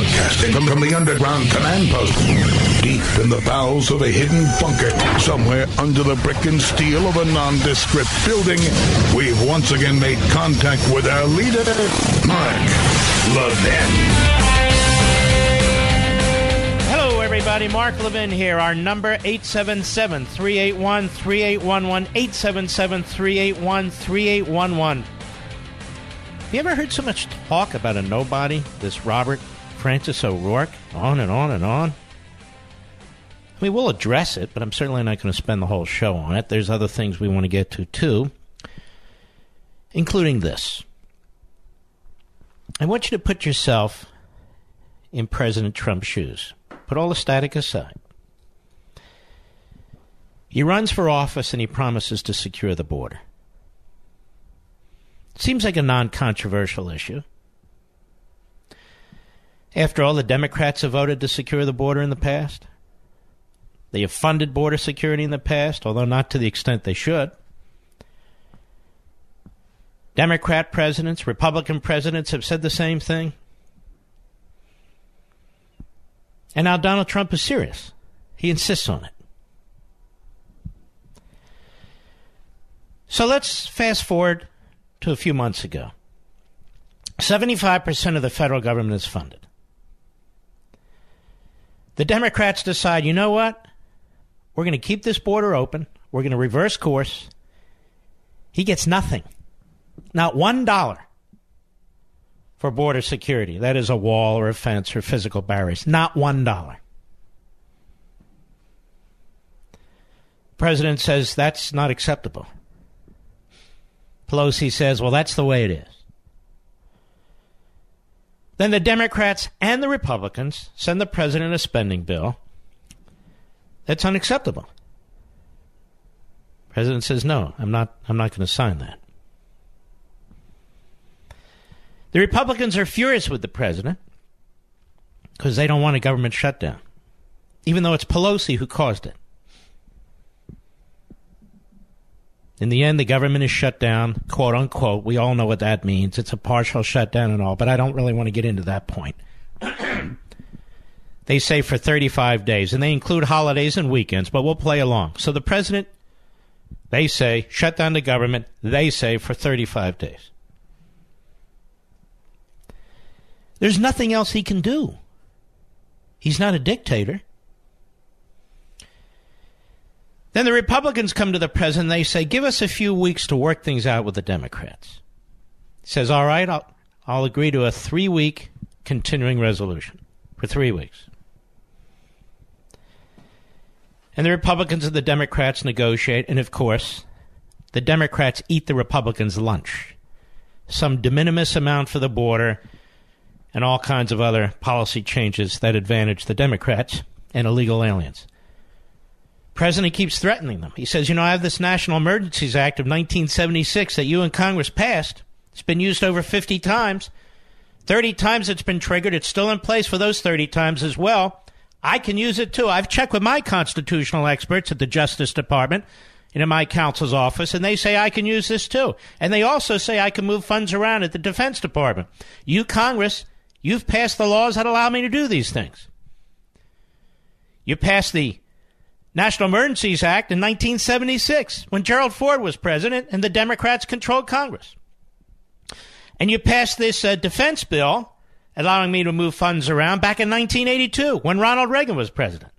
Broadcasting from, the underground command post, deep in the bowels of a hidden bunker, somewhere under the brick and steel of a nondescript building, we've once again made contact with our leader, Mark Levin. Hello, everybody. Mark Levin here. Our number 877 381 3811. 877 381 3811. Have you ever heard so much talk about a nobody, this Robert Francis O'Rourke? On and on and on. I mean, we'll address it, but I'm certainly not going to spend the whole show on it. There's other things we want to get to, too, including this. I want you to put yourself in President Trump's shoes. Put all the static aside. He runs for office and he promises to secure the border. Seems like a non controversial issue. After all, the Democrats have voted to secure the border in the past. They have funded border security in the past, although not to the extent they should. Democrat presidents, Republican presidents have said the same thing. And now Donald Trump is serious. He insists on it. So let's fast forward to a few months ago. 75% of the federal government is funded. The Democrats decide, you know what? We're going to keep this border open. We're going to reverse course. He gets nothing. Not one dollar for border security. That is a wall or a fence or physical barriers. Not one dollar. The President says that's not acceptable. Pelosi says, well, that's the way it is. Then the Democrats and the Republicans send the president a spending bill that's unacceptable. President says, no, I'm not, I'm not going to sign that. The Republicans are furious with the president because they don't want a government shutdown, even though it's Pelosi who caused it. In the end, the government is shut down, quote unquote. We all know what that means. It's a partial shutdown and all, but I don't really want to get into that point. they say for 35 days, and they include holidays and weekends, but we'll play along. So the president, they say, shut down the government, they say for 35 days. There's nothing else he can do. He's not a dictator. Then the Republicans come to the president. They say, "Give us a few weeks to work things out with the Democrats." He says, "All right, I'll I'll agree to a three-week continuing resolution for three weeks." And the Republicans and the Democrats negotiate, and of course, the Democrats eat the Republicans' lunch. Some de minimis amount for the border, and all kinds of other policy changes that advantage the Democrats and illegal aliens. President keeps threatening them. He says, You know, I have this National Emergencies Act of 1976 that you and Congress passed. It's been used over 50 times. 30 times it's been triggered. It's still in place for those 30 times as well. I can use it too. I've checked with my constitutional experts at the Justice Department and in my counsel's office, and they say I can use this too. And they also say I can move funds around at the Defense Department. You, Congress, you've passed the laws that allow me to do these things. You passed the National Emergencies Act in 1976 when Gerald Ford was president and the Democrats controlled Congress. And you passed this uh, defense bill allowing me to move funds around back in 1982 when Ronald Reagan was president.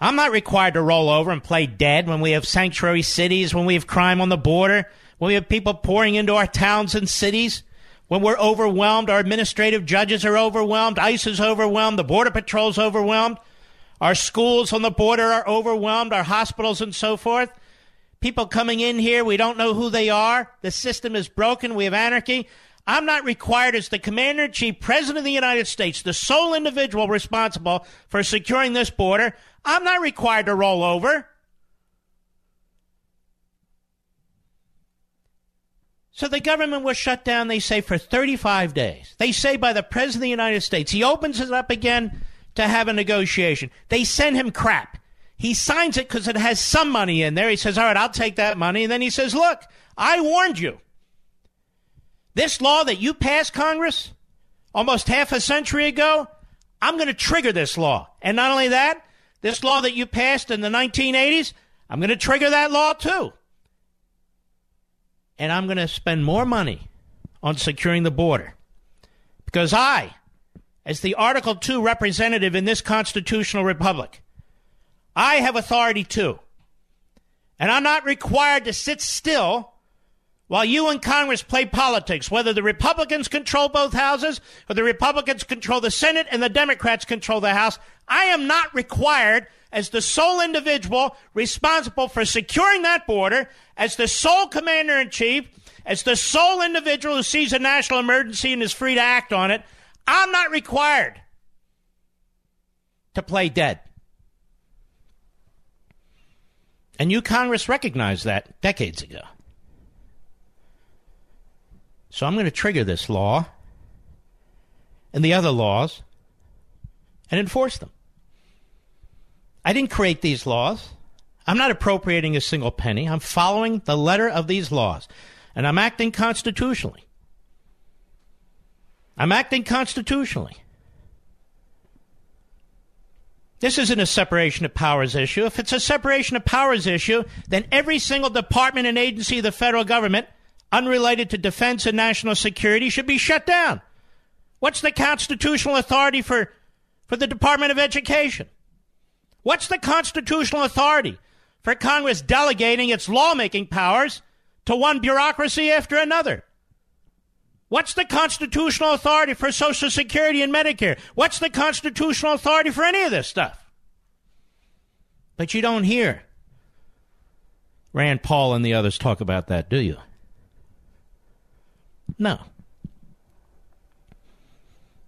I'm not required to roll over and play dead when we have sanctuary cities, when we have crime on the border, when we have people pouring into our towns and cities, when we're overwhelmed, our administrative judges are overwhelmed, ICE is overwhelmed, the Border Patrol's overwhelmed. Our schools on the border are overwhelmed, our hospitals and so forth. People coming in here, we don't know who they are. The system is broken. We have anarchy. I'm not required as the Commander in Chief, President of the United States, the sole individual responsible for securing this border. I'm not required to roll over. So the government was shut down, they say, for 35 days. They say by the President of the United States. He opens it up again to have a negotiation. They send him crap. He signs it because it has some money in there. He says, All right, I'll take that money. And then he says, Look, I warned you. This law that you passed, Congress, almost half a century ago, I'm going to trigger this law. And not only that, this law that you passed in the 1980s, I'm going to trigger that law too. And I'm going to spend more money on securing the border. Because I, as the Article 2 representative in this constitutional republic, I have authority too. And I'm not required to sit still while you in Congress play politics, whether the Republicans control both houses or the Republicans control the Senate and the Democrats control the House. I am not required as the sole individual responsible for securing that border, as the sole commander in chief, as the sole individual who sees a national emergency and is free to act on it. I'm not required to play dead. And you, Congress, recognized that decades ago. So I'm going to trigger this law and the other laws and enforce them. I didn't create these laws. I'm not appropriating a single penny. I'm following the letter of these laws. And I'm acting constitutionally. I'm acting constitutionally. This isn't a separation of powers issue. If it's a separation of powers issue, then every single department and agency of the federal government, unrelated to defense and national security, should be shut down. What's the constitutional authority for, for the Department of Education? What's the constitutional authority for Congress delegating its lawmaking powers to one bureaucracy after another? What's the constitutional authority for Social Security and Medicare? What's the constitutional authority for any of this stuff? But you don't hear Rand Paul and the others talk about that, do you? No.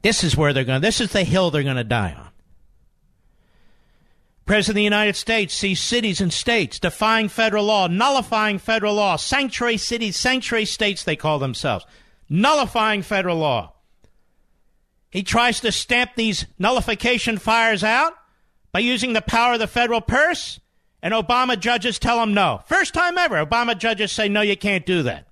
This is where they're going. This is the hill they're going to die on. President of the United States sees cities and states defying federal law, nullifying federal law, sanctuary cities, sanctuary states, they call themselves nullifying federal law. He tries to stamp these nullification fires out by using the power of the federal purse, and Obama judges tell him no. First time ever, Obama judges say, no, you can't do that.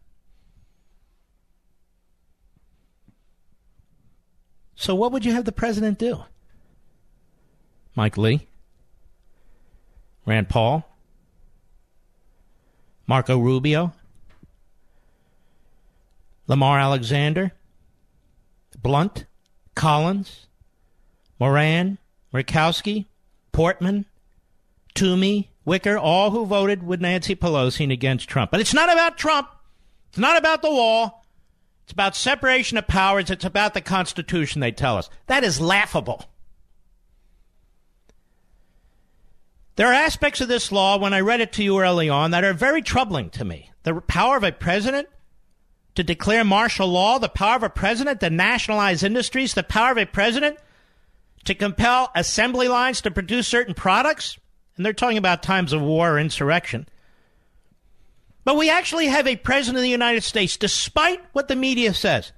So, what would you have the president do? Mike Lee? Rand Paul? Marco Rubio? Lamar Alexander, Blunt, Collins, Moran, Murkowski, Portman, Toomey, Wicker, all who voted with Nancy Pelosi and against Trump. But it's not about Trump. It's not about the wall. It's about separation of powers. It's about the Constitution, they tell us. That is laughable. There are aspects of this law, when I read it to you early on, that are very troubling to me. The power of a president to declare martial law, the power of a president to nationalize industries, the power of a president to compel assembly lines to produce certain products. And they're talking about times of war or insurrection. But we actually have a president of the United States, despite what the media says,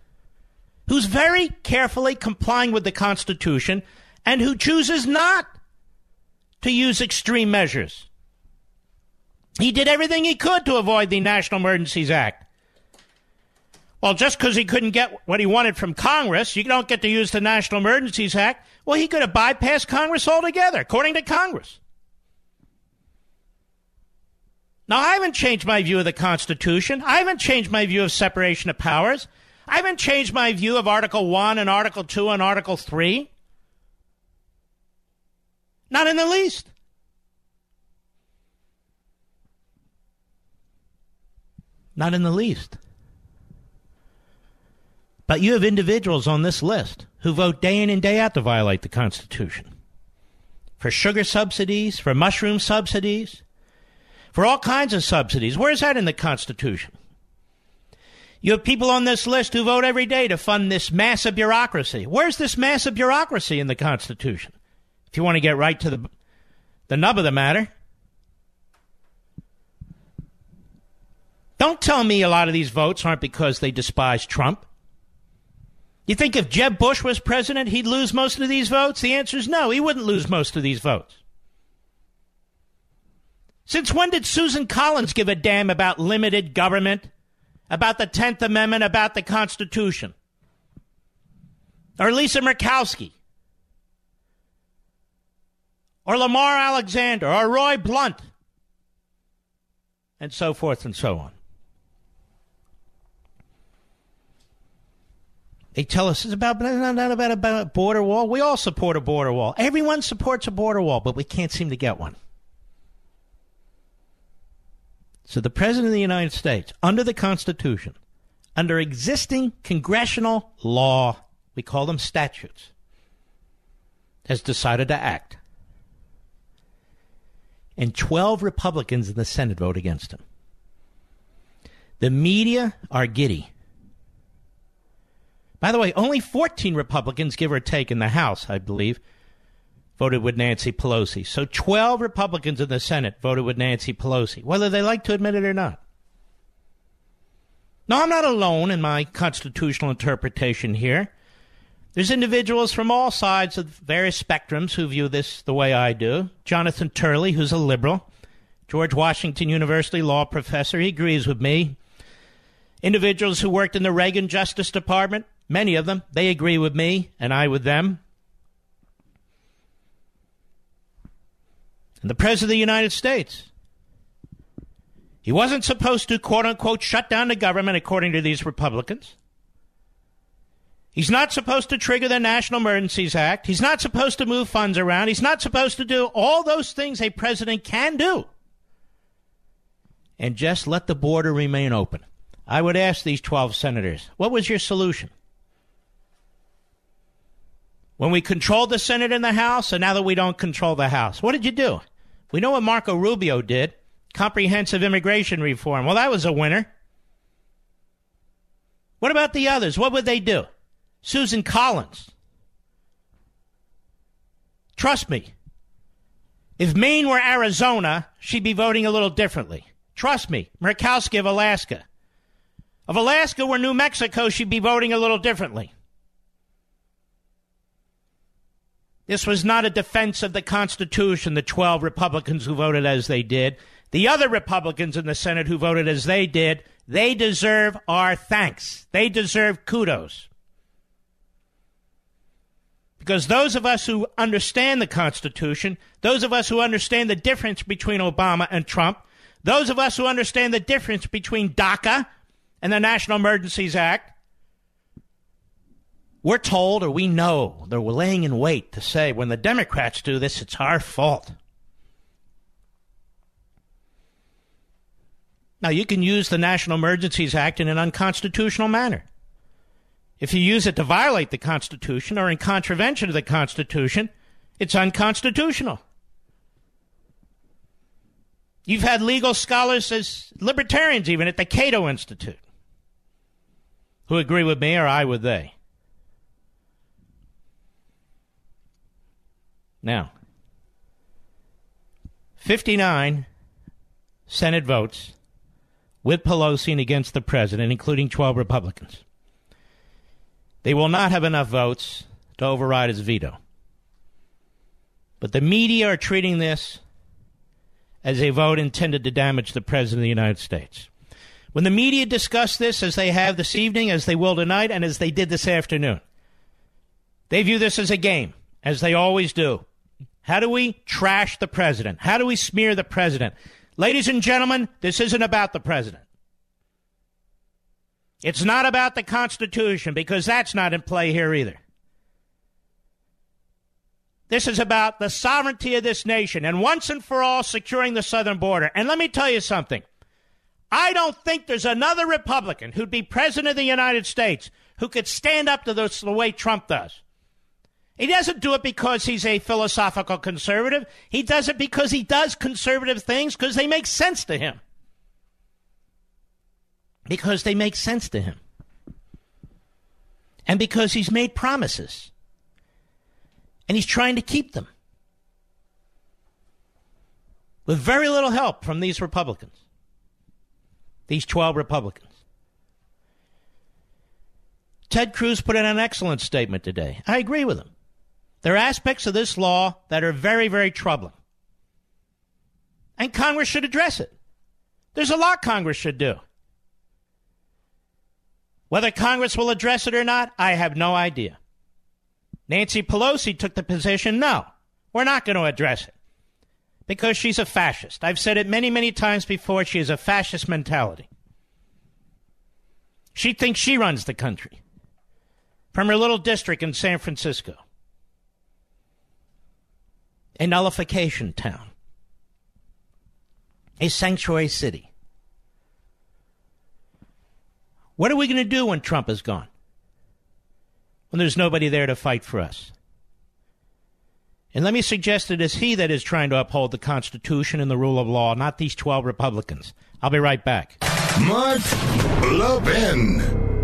who's very carefully complying with the Constitution and who chooses not to use extreme measures. He did everything he could to avoid the National Emergencies Act. Well, just because he couldn't get what he wanted from Congress, you don't get to use the National Emergencies Act. Well, he could have bypassed Congress altogether, according to Congress. Now, I haven't changed my view of the Constitution. I haven't changed my view of separation of powers. I haven't changed my view of Article 1 and Article 2 and Article 3. Not in the least. Not in the least. But you have individuals on this list who vote day in and day out to violate the Constitution. For sugar subsidies, for mushroom subsidies, for all kinds of subsidies. Where's that in the Constitution? You have people on this list who vote every day to fund this massive bureaucracy. Where's this massive bureaucracy in the Constitution? If you want to get right to the, the nub of the matter. Don't tell me a lot of these votes aren't because they despise Trump. You think if Jeb Bush was president, he'd lose most of these votes? The answer is no, he wouldn't lose most of these votes. Since when did Susan Collins give a damn about limited government, about the 10th Amendment, about the Constitution? Or Lisa Murkowski? Or Lamar Alexander? Or Roy Blunt? And so forth and so on. They tell us it's about not about a border wall. We all support a border wall. Everyone supports a border wall, but we can't seem to get one. So the President of the United States, under the Constitution, under existing congressional law, we call them statutes, has decided to act. And 12 Republicans in the Senate vote against him. The media are giddy. By the way, only 14 Republicans, give or take, in the House, I believe, voted with Nancy Pelosi. So 12 Republicans in the Senate voted with Nancy Pelosi, whether they like to admit it or not. Now, I'm not alone in my constitutional interpretation here. There's individuals from all sides of various spectrums who view this the way I do. Jonathan Turley, who's a liberal, George Washington University law professor, he agrees with me. Individuals who worked in the Reagan Justice Department, many of them, they agree with me and I with them. and the President of the United States. He wasn't supposed to, quote unquote, shut down the government, according to these Republicans. He's not supposed to trigger the National Emergencies Act. He's not supposed to move funds around. He's not supposed to do all those things a president can do. And just let the border remain open. I would ask these 12 senators, what was your solution? When we controlled the Senate and the House, and now that we don't control the House, what did you do? We know what Marco Rubio did comprehensive immigration reform. Well, that was a winner. What about the others? What would they do? Susan Collins. Trust me. If Maine were Arizona, she'd be voting a little differently. Trust me. Murkowski of Alaska. Of Alaska were New Mexico, she'd be voting a little differently. This was not a defense of the Constitution, the 12 Republicans who voted as they did. The other Republicans in the Senate who voted as they did, they deserve our thanks. They deserve kudos. Because those of us who understand the Constitution, those of us who understand the difference between Obama and Trump, those of us who understand the difference between DACA and the National Emergencies Act, we're told or we know they're laying in wait to say when the Democrats do this, it's our fault. Now, you can use the National Emergencies Act in an unconstitutional manner. If you use it to violate the Constitution or in contravention of the Constitution, it's unconstitutional. You've had legal scholars as libertarians, even at the Cato Institute, who agree with me or I with they. Now, 59 Senate votes with Pelosi and against the president, including 12 Republicans. They will not have enough votes to override his veto. But the media are treating this as a vote intended to damage the President of the United States. When the media discuss this, as they have this evening, as they will tonight, and as they did this afternoon, they view this as a game, as they always do. How do we trash the president? How do we smear the president? Ladies and gentlemen, this isn't about the president. It's not about the Constitution because that's not in play here either. This is about the sovereignty of this nation and once and for all securing the southern border. And let me tell you something. I don't think there's another Republican who'd be president of the United States who could stand up to this the way Trump does. He doesn't do it because he's a philosophical conservative. He does it because he does conservative things because they make sense to him. because they make sense to him. And because he's made promises. And he's trying to keep them. With very little help from these Republicans. These 12 Republicans. Ted Cruz put in an excellent statement today. I agree with him. There are aspects of this law that are very, very troubling. And Congress should address it. There's a lot Congress should do. Whether Congress will address it or not, I have no idea. Nancy Pelosi took the position no, we're not going to address it because she's a fascist. I've said it many, many times before. She has a fascist mentality. She thinks she runs the country from her little district in San Francisco, a nullification town, a sanctuary city. What are we going to do when Trump is gone? When there's nobody there to fight for us? And let me suggest it is he that is trying to uphold the Constitution and the rule of law, not these 12 Republicans. I'll be right back. Mark Levin.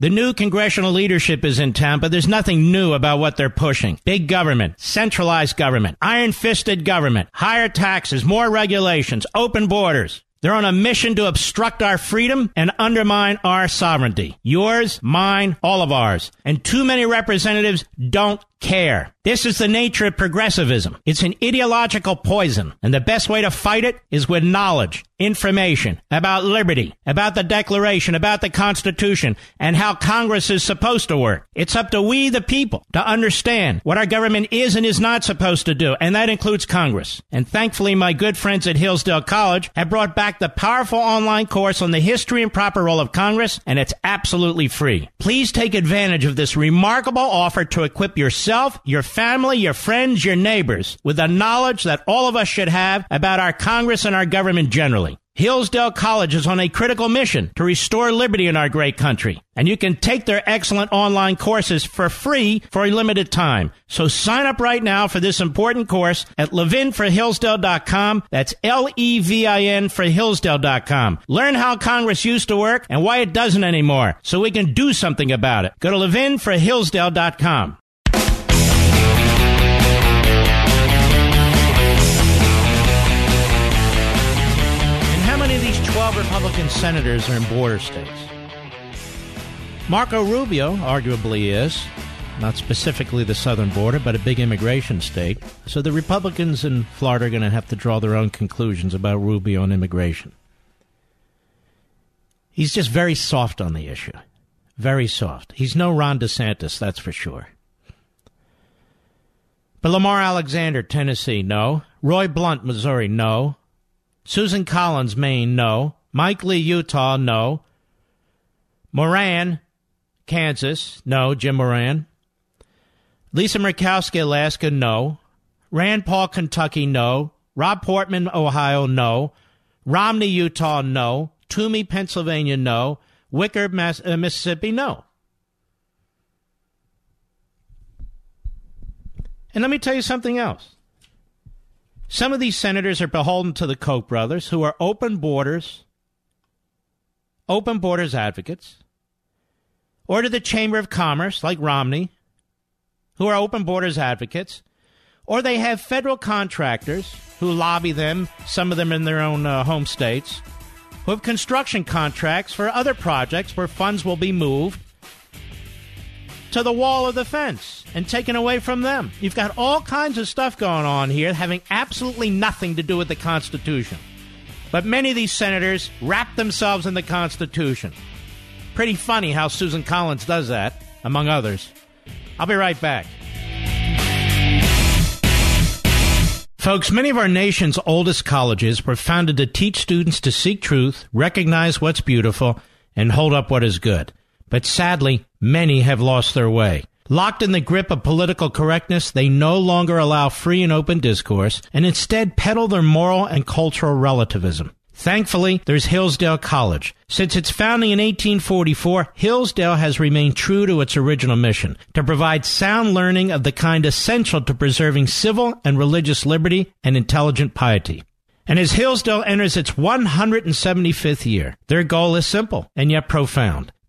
The new congressional leadership is in town, but there's nothing new about what they're pushing. Big government, centralized government, iron fisted government, higher taxes, more regulations, open borders. They're on a mission to obstruct our freedom and undermine our sovereignty. Yours, mine, all of ours. And too many representatives don't care. This is the nature of progressivism. It's an ideological poison, and the best way to fight it is with knowledge, information about liberty, about the Declaration, about the Constitution, and how Congress is supposed to work. It's up to we, the people, to understand what our government is and is not supposed to do, and that includes Congress. And thankfully, my good friends at Hillsdale College have brought back the powerful online course on the history and proper role of Congress, and it's absolutely free. Please take advantage of this remarkable offer to equip yourself yourself, your family, your friends, your neighbors with the knowledge that all of us should have about our Congress and our government generally. Hillsdale College is on a critical mission to restore liberty in our great country. And you can take their excellent online courses for free for a limited time. So sign up right now for this important course at levinforhillsdale.com. That's L-E-V-I-N for Hillsdale.com. Learn how Congress used to work and why it doesn't anymore so we can do something about it. Go to levinforhillsdale.com. Republican senators are in border states. Marco Rubio arguably is, not specifically the southern border, but a big immigration state. So the Republicans in Florida are going to have to draw their own conclusions about Rubio and immigration. He's just very soft on the issue. Very soft. He's no Ron DeSantis, that's for sure. But Lamar Alexander, Tennessee, no. Roy Blunt, Missouri, no. Susan Collins, Maine, no. Mike Lee, Utah, no. Moran, Kansas, no. Jim Moran. Lisa Murkowski, Alaska, no. Rand Paul, Kentucky, no. Rob Portman, Ohio, no. Romney, Utah, no. Toomey, Pennsylvania, no. Wicker, Mass- uh, Mississippi, no. And let me tell you something else. Some of these senators are beholden to the Koch brothers, who are open borders, open borders advocates, or to the Chamber of Commerce, like Romney, who are open borders advocates, or they have federal contractors who lobby them, some of them in their own uh, home states, who have construction contracts for other projects where funds will be moved to the wall of the fence and taken away from them. You've got all kinds of stuff going on here having absolutely nothing to do with the Constitution. But many of these senators wrap themselves in the Constitution. Pretty funny how Susan Collins does that, among others. I'll be right back. Folks, many of our nation's oldest colleges were founded to teach students to seek truth, recognize what's beautiful, and hold up what is good. But sadly, many have lost their way. Locked in the grip of political correctness, they no longer allow free and open discourse and instead peddle their moral and cultural relativism. Thankfully, there's Hillsdale College. Since its founding in 1844, Hillsdale has remained true to its original mission to provide sound learning of the kind essential to preserving civil and religious liberty and intelligent piety. And as Hillsdale enters its 175th year, their goal is simple and yet profound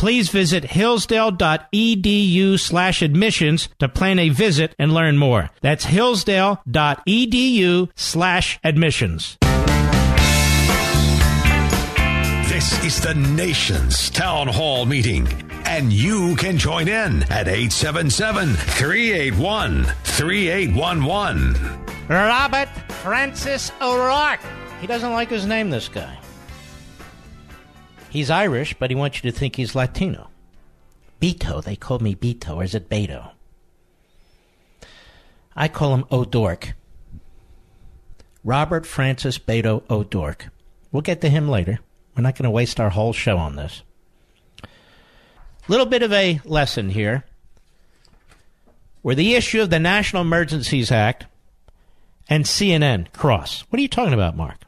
please visit hillsdale.edu slash admissions to plan a visit and learn more. That's hillsdale.edu slash admissions. This is the nation's town hall meeting, and you can join in at 877 381 3811. Robert Francis O'Rourke. He doesn't like his name, this guy. He's Irish, but he wants you to think he's Latino. Beto, they call me Beto, or is it Beto? I call him O'Dork. Robert Francis Beto O'Dork. We'll get to him later. We're not going to waste our whole show on this. Little bit of a lesson here. Where the issue of the National Emergencies Act and CNN cross. What are you talking about, Mark?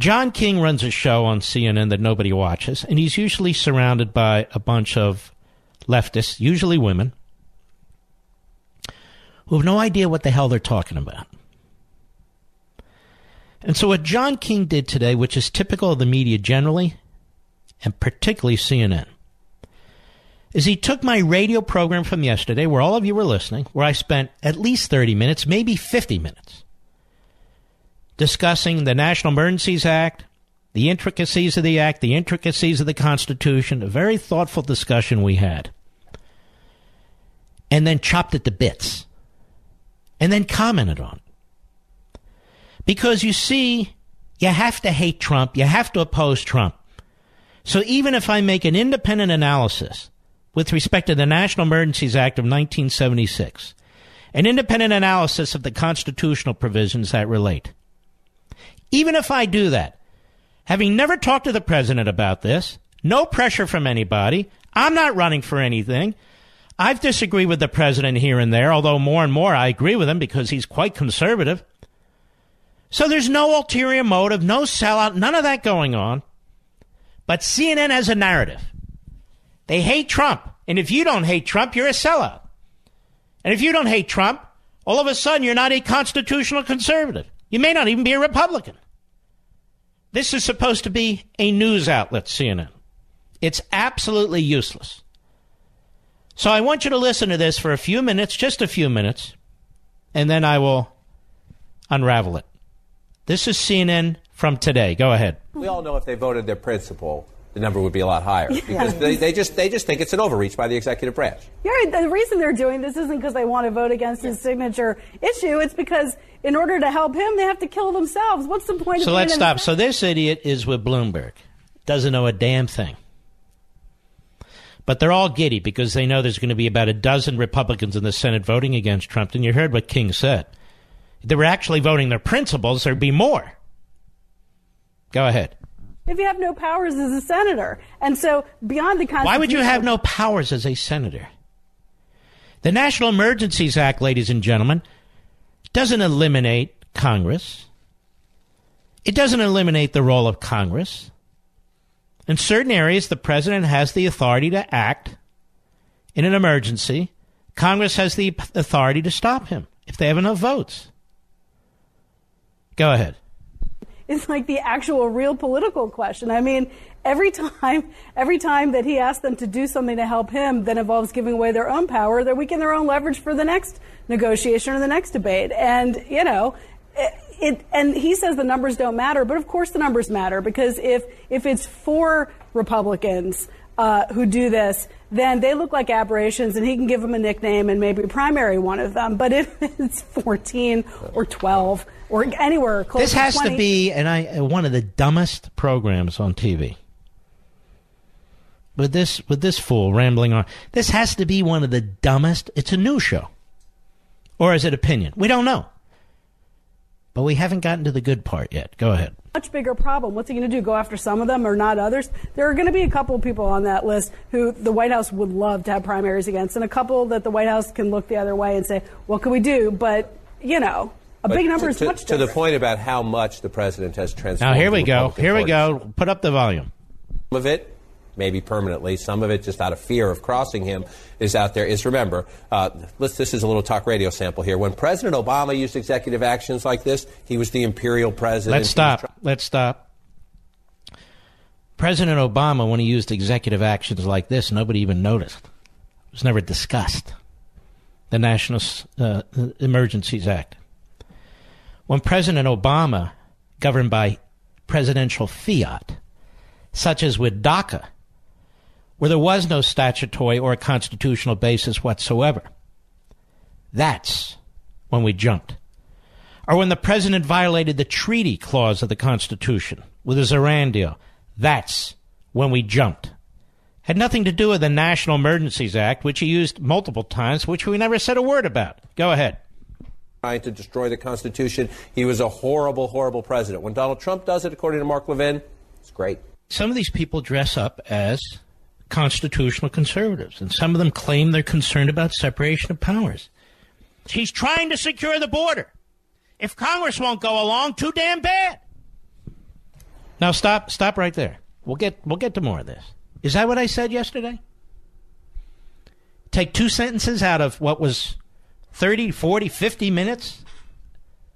John King runs a show on CNN that nobody watches, and he's usually surrounded by a bunch of leftists, usually women, who have no idea what the hell they're talking about. And so, what John King did today, which is typical of the media generally, and particularly CNN, is he took my radio program from yesterday, where all of you were listening, where I spent at least 30 minutes, maybe 50 minutes, discussing the National Emergencies Act, the intricacies of the Act, the intricacies of the Constitution, a very thoughtful discussion we had. And then chopped it to bits. And then commented on it. Because you see, you have to hate Trump, you have to oppose Trump. So even if I make an independent analysis with respect to the National Emergencies Act of 1976, an independent analysis of the constitutional provisions that relate, even if I do that, having never talked to the president about this, no pressure from anybody, I'm not running for anything. I've disagreed with the president here and there, although more and more I agree with him because he's quite conservative. So there's no ulterior motive, no sellout, none of that going on. But CNN has a narrative. They hate Trump. And if you don't hate Trump, you're a sellout. And if you don't hate Trump, all of a sudden you're not a constitutional conservative. You may not even be a Republican. This is supposed to be a news outlet, CNN. It's absolutely useless. So I want you to listen to this for a few minutes, just a few minutes, and then I will unravel it. This is CNN from today. Go ahead. We all know if they voted their principle, the number would be a lot higher because they, they, just they just think it's an overreach by the executive branch. Yeah, the reason they're doing this isn't because they want to vote against his signature issue. It's because in order to help him, they have to kill themselves. What's the point? Of So let's stop. So this idiot is with Bloomberg, doesn't know a damn thing. But they're all giddy because they know there's going to be about a dozen Republicans in the Senate voting against Trump. And you heard what King said. If they were actually voting their principles, there'd be more. Go ahead if you have no powers as a senator. And so beyond the Constitution. Why would you have no powers as a senator? The National Emergencies Act, ladies and gentlemen, doesn't eliminate Congress. It doesn't eliminate the role of Congress. In certain areas, the president has the authority to act in an emergency. Congress has the authority to stop him if they have enough votes. Go ahead is like the actual real political question. I mean, every time, every time that he asks them to do something to help him that involves giving away their own power, they're weakening their own leverage for the next negotiation or the next debate. And, you know, it, it, and he says the numbers don't matter, but of course the numbers matter because if, if it's four Republicans uh, who do this, then they look like aberrations and he can give them a nickname and maybe primary one of them. But if it's 14 or 12, or anywhere close. This has to, to be and I uh, one of the dumbest programs on TV. With this with this fool rambling on, this has to be one of the dumbest. It's a news show, or is it opinion? We don't know. But we haven't gotten to the good part yet. Go ahead. much bigger problem. What's he going to do? Go after some of them or not others? There are going to be a couple of people on that list who the White House would love to have primaries against, and a couple that the White House can look the other way and say, "What can we do?" But you know, a But big number to, is to, much to different. the point about how much the president has transformed. Now here we the go. Republican Here we go. Put up the volume. Some of it, maybe permanently, some of it just out of fear of crossing him, is out there. Is remember, uh, let's, this is a little talk radio sample here. When President Obama used executive actions like this, he was the imperial president. Let's He was stop. Let's stop. President Obama, when he used executive actions like this, nobody even noticed. It was never discussed. The National uh, Emergencies Act. When President Obama, governed by presidential fiat, such as with DACA, where there was no statutory or constitutional basis whatsoever, that's when we jumped or when the president violated the treaty clause of the Constitution with his Iran deal. That's when we jumped. Had nothing to do with the National Emergencies Act, which he used multiple times, which we never said a word about. Go ahead. Trying to destroy the Constitution. He was a horrible, horrible president. When Donald Trump does it, according to Mark Levin, it's great. Some of these people dress up as constitutional conservatives, and some of them claim they're concerned about separation of powers. He's trying to secure the border. If Congress won't go along, too damn bad. Now stop stop right there. We'll get we'll get to more of this. Is that what I said yesterday? Take two sentences out of what was 30, 40, 50 minutes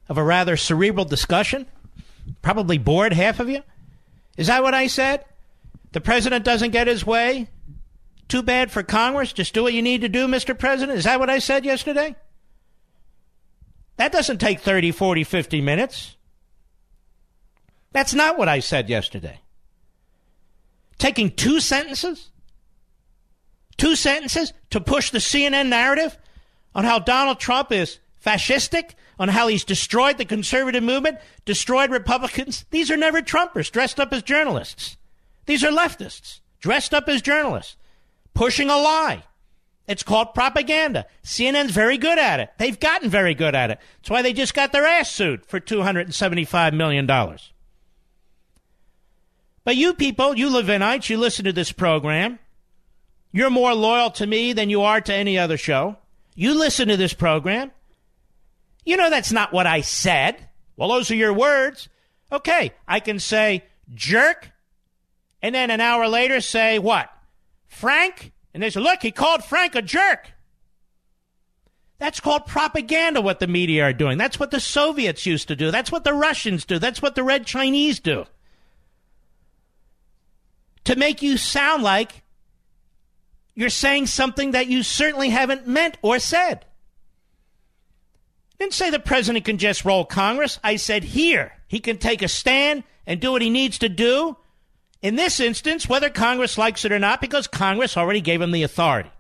of a rather cerebral discussion? Probably bored half of you? Is that what I said? The president doesn't get his way? Too bad for Congress. Just do what you need to do, Mr. President. Is that what I said yesterday? That doesn't take 30, 40, 50 minutes. That's not what I said yesterday. Taking two sentences? Two sentences to push the CNN narrative on how Donald Trump is fascistic, on how he's destroyed the conservative movement, destroyed Republicans. These are never Trumpers dressed up as journalists. These are leftists dressed up as journalists, pushing a lie. It's called propaganda. CNN's very good at it. They've gotten very good at it. That's why they just got their ass sued for $275 million. But you people, you Levinites, you listen to this program. You're more loyal to me than you are to any other show. You listen to this program. You know that's not what I said. Well, those are your words. Okay, I can say jerk, and then an hour later say what? Frank? And they say, look, he called Frank a jerk. That's called propaganda, what the media are doing. That's what the Soviets used to do. That's what the Russians do. That's what the Red Chinese do. To make you sound like you're saying something that you certainly haven't meant or said. Didn't say the president can just roll Congress. I said here he can take a stand and do what he needs to do. In this instance, whether Congress likes it or not, because Congress already gave him the authority.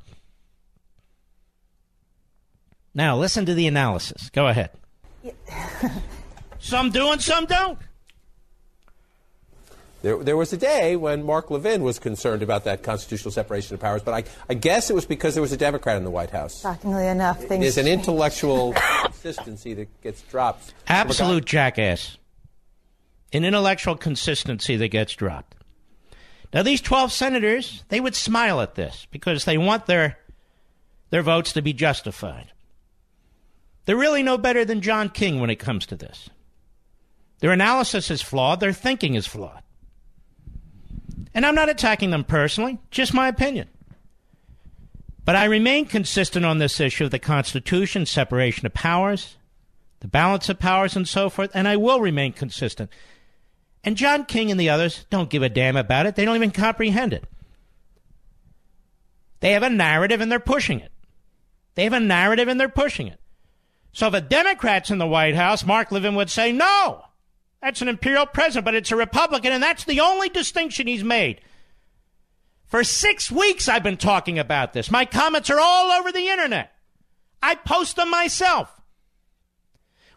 Now, listen to the analysis. Go ahead. some do and some don't. There, there was a day when Mark Levin was concerned about that constitutional separation of powers, but I, I guess it was because there was a Democrat in the White House. Shockingly enough, things There's an intellectual consistency that gets dropped. Absolute jackass. An intellectual consistency that gets dropped. Now, these 12 senators, they would smile at this because they want their, their votes to be justified. They're really no better than John King when it comes to this. Their analysis is flawed, their thinking is flawed. And I'm not attacking them personally, just my opinion. But I remain consistent on this issue of the Constitution, separation of powers, the balance of powers, and so forth, and I will remain consistent. And John King and the others don't give a damn about it. They don't even comprehend it. They have a narrative and they're pushing it. They have a narrative and they're pushing it. So if a Democrat's in the White House, Mark Levin would say, no, that's an imperial president, but it's a Republican, and that's the only distinction he's made. For six weeks, I've been talking about this. My comments are all over the internet. I post them myself.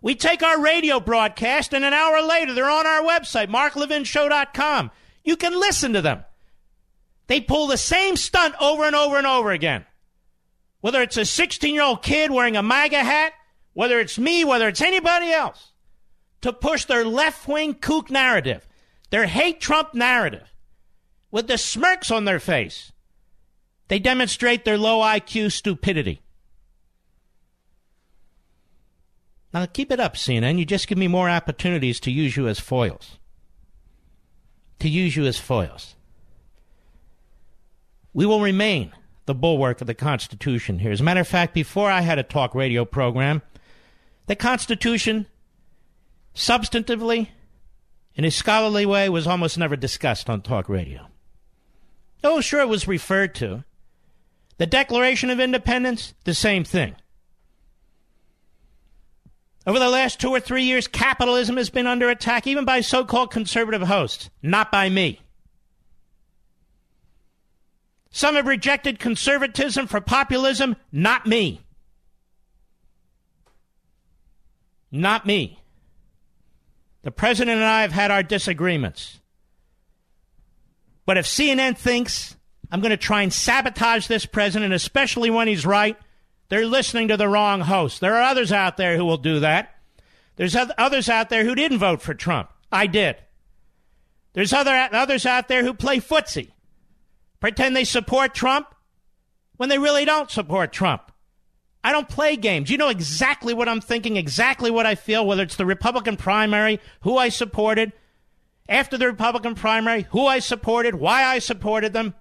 We take our radio broadcast, and an hour later, they're on our website, marklevinshow.com. You can listen to them. They pull the same stunt over and over and over again. Whether it's a 16 year old kid wearing a MAGA hat, whether it's me, whether it's anybody else, to push their left wing kook narrative, their hate Trump narrative, with the smirks on their face. They demonstrate their low IQ stupidity. Now keep it up, CNN. You just give me more opportunities to use you as foils. To use you as foils. We will remain the bulwark of the Constitution here. As a matter of fact, before I had a talk radio program, the Constitution, substantively, in a scholarly way, was almost never discussed on talk radio. Oh, sure, it was referred to. The Declaration of Independence, the same thing. Over the last two or three years, capitalism has been under attack, even by so called conservative hosts, not by me. Some have rejected conservatism for populism, not me. Not me. The president and I have had our disagreements. But if CNN thinks I'm going to try and sabotage this president, especially when he's right, they're listening to the wrong host. There are others out there who will do that. There's others out there who didn't vote for Trump. I did. There's other others out there who play footsie, pretend they support Trump when they really don't support Trump. I don't play games. You know exactly what I'm thinking, exactly what I feel, whether it's the Republican primary, who I supported, after the Republican primary, who I supported, why I supported them.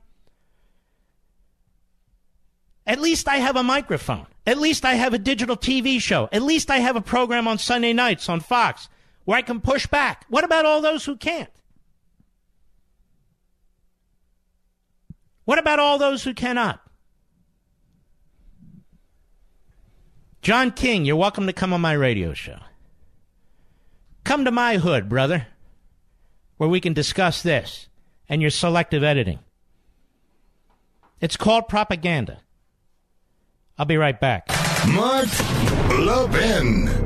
At least I have a microphone. At least I have a digital TV show. At least I have a program on Sunday nights on Fox where I can push back. What about all those who can't? What about all those who cannot? John King, you're welcome to come on my radio show. Come to my hood, brother, where we can discuss this and your selective editing. It's called propaganda. I'll be right back. Mark Levin.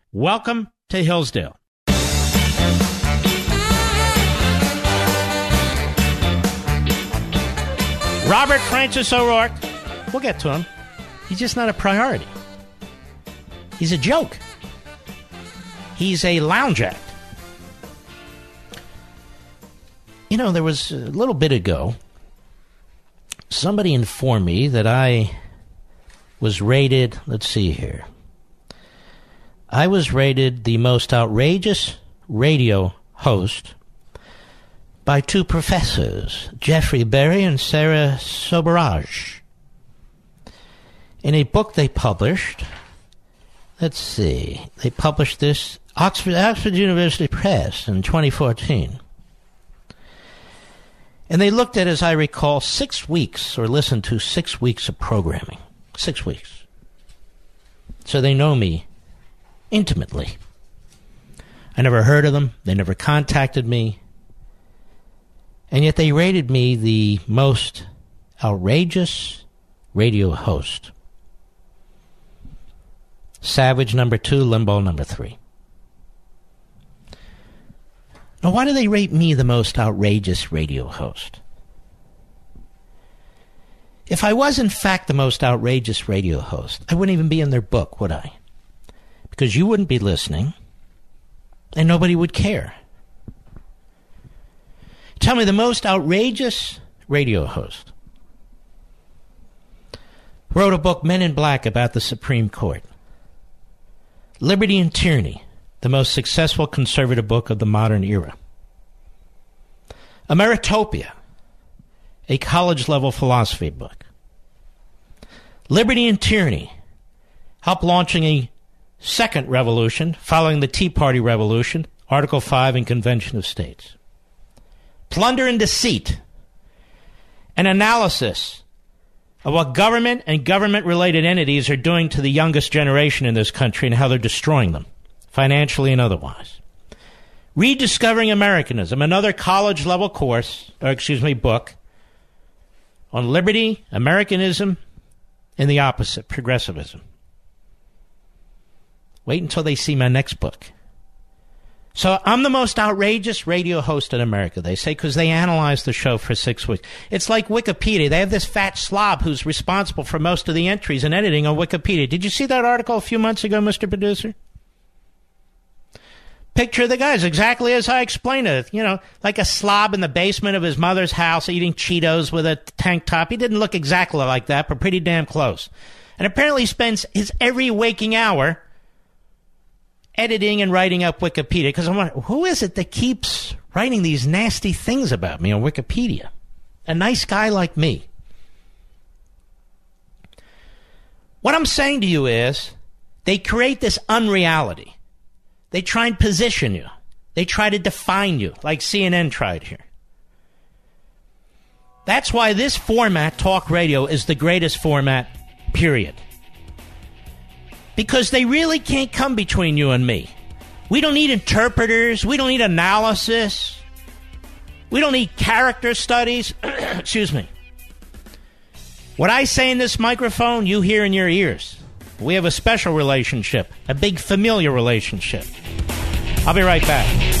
Welcome to Hillsdale. Robert Francis O'Rourke, we'll get to him. He's just not a priority. He's a joke. He's a lounge act. You know, there was a little bit ago, somebody informed me that I was rated, let's see here, I was rated the most outrageous radio host by two professors, Jeffrey Berry and Sarah Sobieraj. In a book they published, let's see, they published this Oxford, Oxford University Press in 2014. And they looked at, as I recall, six weeks, or listened to six weeks of programming. Six weeks. So they know me intimately. I never heard of them, they never contacted me, and yet they rated me the most outrageous radio host. Savage number two, Limbaugh number three. Now, why do they rate me the most outrageous radio host? If I was, in fact, the most outrageous radio host, I wouldn't even be in their book, would I? Because you wouldn't be listening. and nobody would care. Tell me the most outrageous radio host wrote a book, Men in Black, about the Supreme Court. Liberty and Tyranny, the most successful conservative book of the modern era. Ameritopia, a college level philosophy book. Liberty and Tyranny helped launching a second revolution following the Tea Party Revolution, Article 5 in Convention of States. Plunder and Deceit, an analysis of what government and government related entities are doing to the youngest generation in this country and how they're destroying them, financially and otherwise. Rediscovering Americanism, another college level course, or excuse me, book on liberty, Americanism, and the opposite, progressivism. Wait until they see my next book. So I'm the most outrageous radio host in America, they say, because they analyzed the show for six weeks. It's like Wikipedia. They have this fat slob who's responsible for most of the entries and editing on Wikipedia. Did you see that article a few months ago, Mr. Producer? Picture the guys exactly as I explained it. You know, like a slob in the basement of his mother's house eating Cheetos with a tank top. He didn't look exactly like that, but pretty damn close. And apparently spends his every waking hour editing and writing up Wikipedia because I'm wondering, who is it that keeps writing these nasty things about me on Wikipedia? A nice guy like me. What I'm saying to you is they create this unreality. They try and position you. They try to define you, like CNN tried here. That's why this format, talk radio, is the greatest format, period. Because they really can't come between you and me. We don't need interpreters. We don't need analysis. We don't need character studies. Excuse me. What I say in this microphone, you hear in your ears. We have a special relationship, a big familiar relationship. I'll be right back.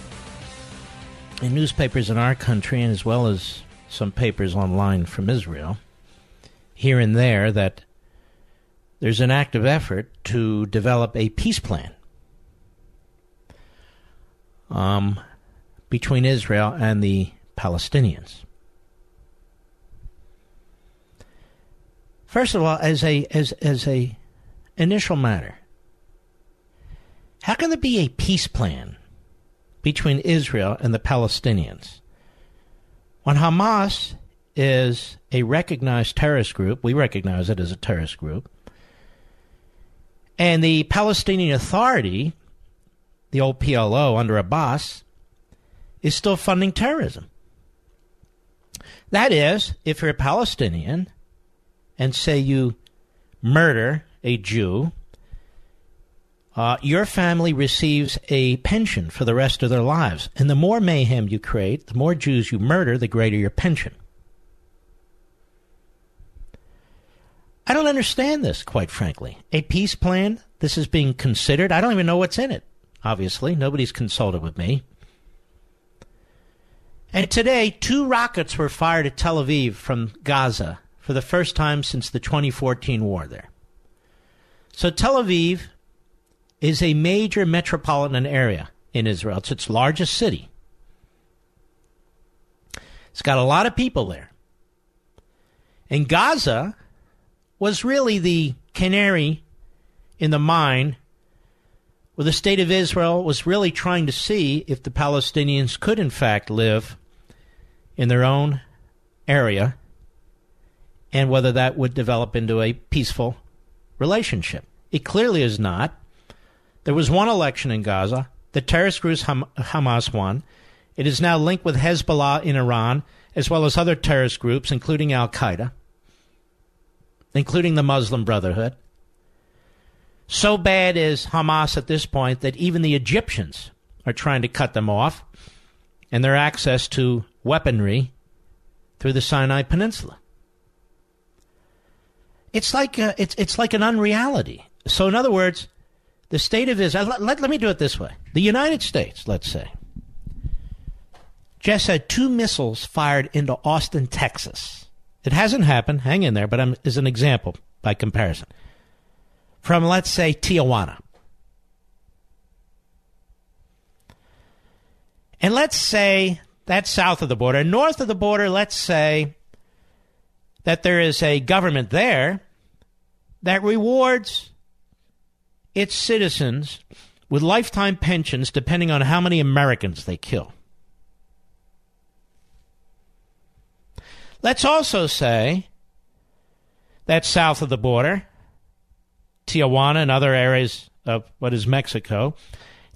in newspapers in our country, and as well as some papers online from Israel, here and there, that there's an active effort to develop a peace plan um, between Israel and the Palestinians. First of all, as a as as a initial matter, how can there be a peace plan between Israel and the Palestinians when Hamas is a recognized terrorist group? We recognize it as a terrorist group, and the Palestinian Authority, the old PLO under Abbas, is still funding terrorism. That is, if you're a Palestinian and say you murder a Jew, uh, your family receives a pension for the rest of their lives. And the more mayhem you create, the more Jews you murder, the greater your pension. I don't understand this, quite frankly. A peace plan, this is being considered. I don't even know what's in it, obviously. Nobody's consulted with me. And today, two rockets were fired at Tel Aviv from Gaza for the first time since the 2014 war there. So Tel Aviv is a major metropolitan area in Israel. It's its largest city. It's got a lot of people there. And Gaza was really the canary in the mine where the state of Israel was really trying to see if the Palestinians could, in fact, live in their own area and whether that would develop into a peaceful relationship. It clearly is not. There was one election in Gaza. The terrorist group Ham- Hamas won. It is now linked with Hezbollah in Iran as well as other terrorist groups, including Al Qaeda, including the Muslim Brotherhood. So bad is Hamas at this point that even the Egyptians are trying to cut them off and their access to weaponry through the Sinai Peninsula. It's like a, it's it's like an unreality. So, in other words, the state of Israel. Let, let, let me do it this way: the United States, let's say, just had two missiles fired into Austin, Texas. It hasn't happened. Hang in there, but I'm, as an example by comparison, from let's say Tijuana. And let's say that's south of the border. North of the border, let's say that there is a government there that rewards its citizens with lifetime pensions depending on how many Americans they kill. Let's also say that south of the border, Tijuana and other areas of what is Mexico,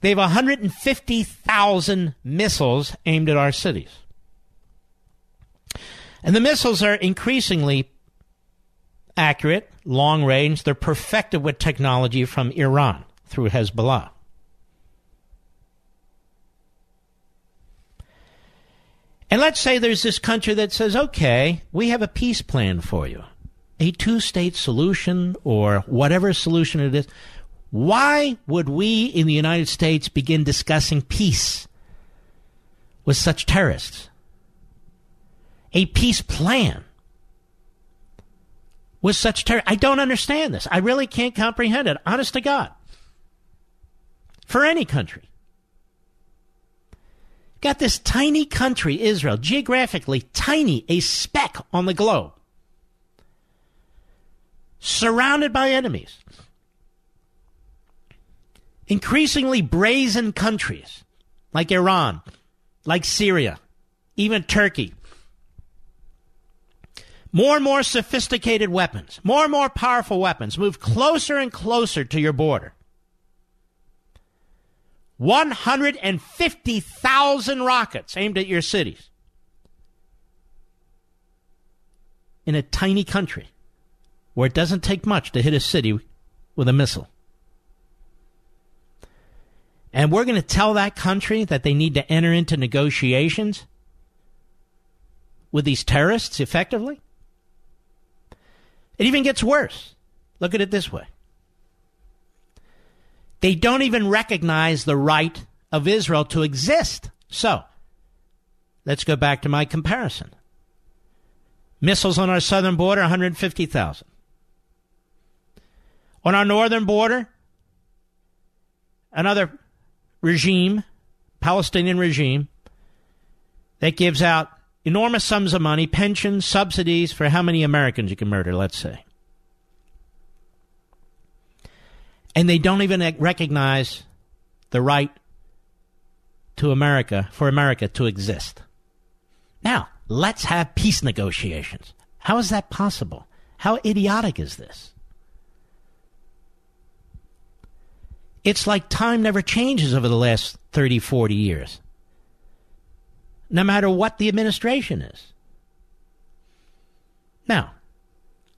they have 150,000 missiles aimed at our cities. And the missiles are increasingly accurate, long range. They're perfected with technology from Iran through Hezbollah. And let's say there's this country that says, okay, we have a peace plan for you, a two state solution or whatever solution it is. Why would we in the United States begin discussing peace with such terrorists? A peace plan with such terror. I don't understand this. I really can't comprehend it, honest to God. For any country. Got this tiny country, Israel, geographically tiny, a speck on the globe, surrounded by enemies increasingly brazen countries like Iran, like Syria, even Turkey. More and more sophisticated weapons, more and more powerful weapons move closer and closer to your border. 150,000 rockets aimed at your cities in a tiny country where it doesn't take much to hit a city with a missile. And we're going to tell that country that they need to enter into negotiations with these terrorists effectively? It even gets worse. Look at it this way they don't even recognize the right of Israel to exist. So, let's go back to my comparison. Missiles on our southern border, 150,000. On our northern border, another regime, Palestinian regime, that gives out enormous sums of money, pensions, subsidies for how many Americans you can murder, let's say. And they don't even recognize the right to America, for America to exist. Now, let's have peace negotiations. How is that possible? How idiotic is this? It's like time never changes over the last 30, 40 years, no matter what the administration is. Now,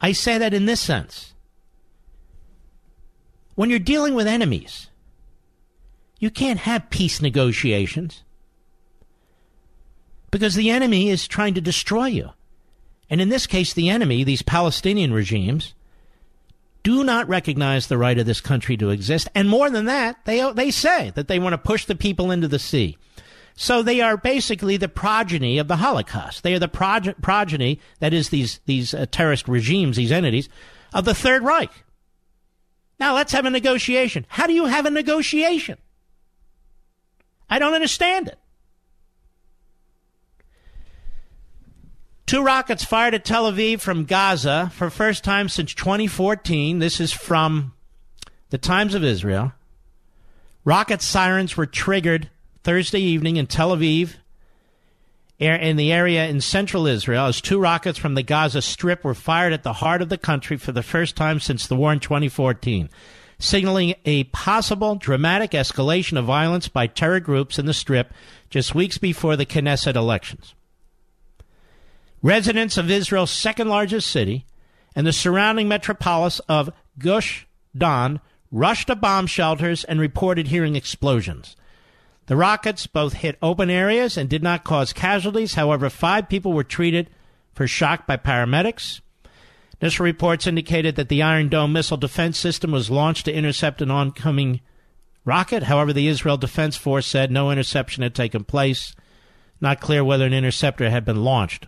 I say that in this sense. When you're dealing with enemies, you can't have peace negotiations because the enemy is trying to destroy you. And in this case, the enemy, these Palestinian regimes, do not recognize the right of this country to exist. And more than that, they, they say that they want to push the people into the sea. So they are basically the progeny of the Holocaust. They are the prog- progeny, that is, these, these uh, terrorist regimes, these entities, of the Third Reich. Now let's have a negotiation. How do you have a negotiation? I don't understand it. Two rockets fired at Tel Aviv from Gaza for first time since 2014. This is from the Times of Israel. Rocket sirens were triggered Thursday evening in Tel Aviv, in the area in central Israel, as two rockets from the Gaza Strip were fired at the heart of the country for the first time since the war in 2014, signaling a possible dramatic escalation of violence by terror groups in the Strip just weeks before the Knesset elections. Residents of Israel's second largest city and the surrounding metropolis of Gush Dan rushed to bomb shelters and reported hearing explosions. The rockets both hit open areas and did not cause casualties. However, five people were treated for shock by paramedics. Initial reports indicated that the Iron Dome missile defense system was launched to intercept an oncoming rocket. However, the Israel Defense Force said no interception had taken place. Not clear whether an interceptor had been launched.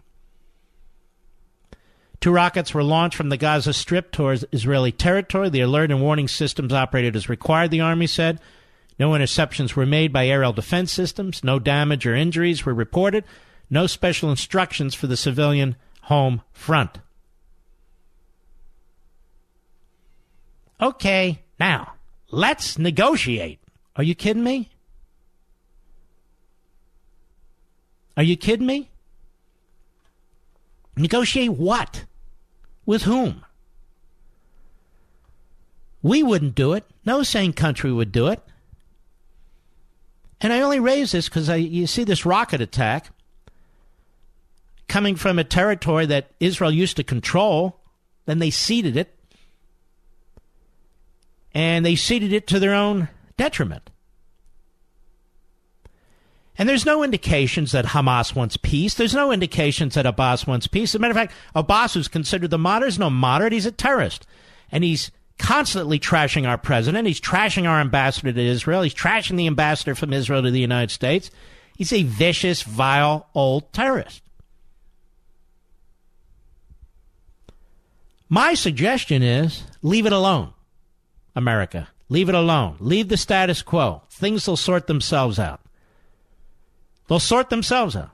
Two rockets were launched from the Gaza Strip towards Israeli territory. The alert and warning systems operated as required, the Army said. No interceptions were made by aerial defense systems. No damage or injuries were reported. No special instructions for the civilian home front. Okay, now, let's negotiate. Are you kidding me? Are you kidding me? Negotiate what? With whom? We wouldn't do it. No sane country would do it. And I only raise this because you see this rocket attack coming from a territory that Israel used to control. Then they ceded it. And they ceded it to their own detriment. And there's no indications that Hamas wants peace. There's no indications that Abbas wants peace. As a matter of fact, Abbas, who's considered the moderate, is no moderate. He's a terrorist. And he's constantly trashing our president. He's trashing our ambassador to Israel. He's trashing the ambassador from Israel to the United States. He's a vicious, vile, old terrorist. My suggestion is leave it alone, America. Leave it alone. Leave the status quo. Things will sort themselves out. They'll sort themselves out.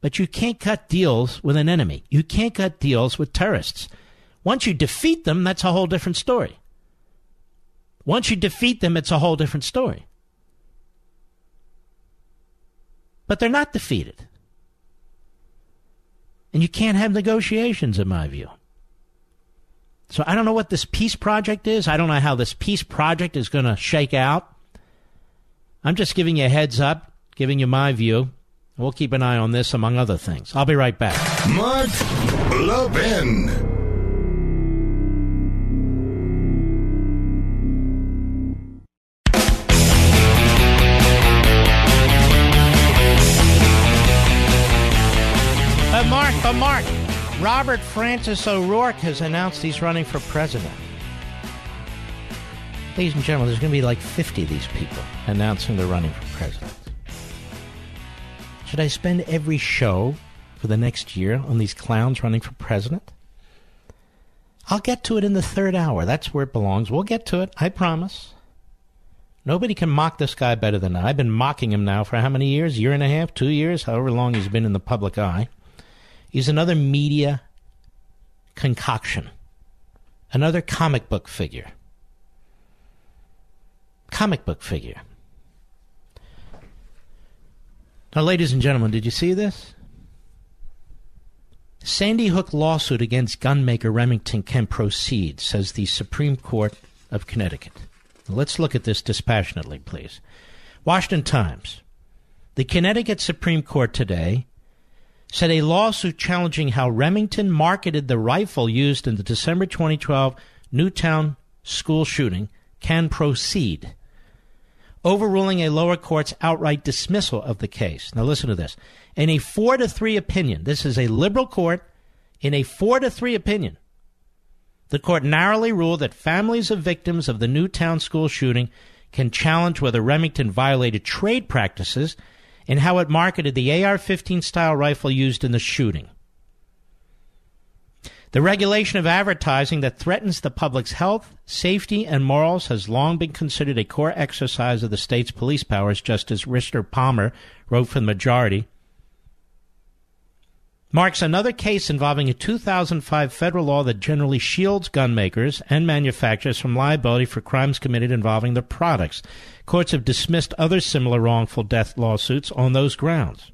But you can't cut deals with an enemy. You can't cut deals with terrorists. Once you defeat them, that's a whole different story. Once you defeat them, it's a whole different story. But they're not defeated. And you can't have negotiations, in my view. So I don't know what this peace project is. I don't know how this peace project is going to shake out. I'm just giving you a heads up, giving you my view. We'll keep an eye on this, among other things. I'll be right back. Mark Levin. Robert Francis O'Rourke has announced he's running for president. Ladies and gentlemen, there's going to be like 50 of these people announcing they're running for president. Should I spend every show for the next year on these clowns running for president? I'll get to it in the third hour. That's where it belongs. We'll get to it, I promise. Nobody can mock this guy better than I. I've been mocking him now for how many years? Year and a half, two years, however long he's been in the public eye. He's another media concoction, another comic book figure comic book figure. Now, ladies and gentlemen, did you see this? Sandy Hook lawsuit against gunmaker Remington can proceed, says the Supreme Court of Connecticut. Let's look at this dispassionately, please. Washington Times. The Connecticut Supreme Court today said a lawsuit challenging how Remington marketed the rifle used in the December 2012 Newtown school shooting can proceed overruling a lower court's outright dismissal of the case. Now, listen to this. In a four to three opinion, this is a liberal court, in a four to three opinion, the court narrowly ruled that families of victims of the Newtown school shooting can challenge whether Remington violated trade practices and how it marketed the AR 15 style rifle used in the shooting. The regulation of advertising that threatens the public's health, safety, and morals has long been considered a core exercise of the state's police powers, Justice Richard Palmer wrote for the majority. Marks another case involving a 2005 federal law that generally shields gun makers and manufacturers from liability for crimes committed involving their products. Courts have dismissed other similar wrongful death lawsuits on those grounds.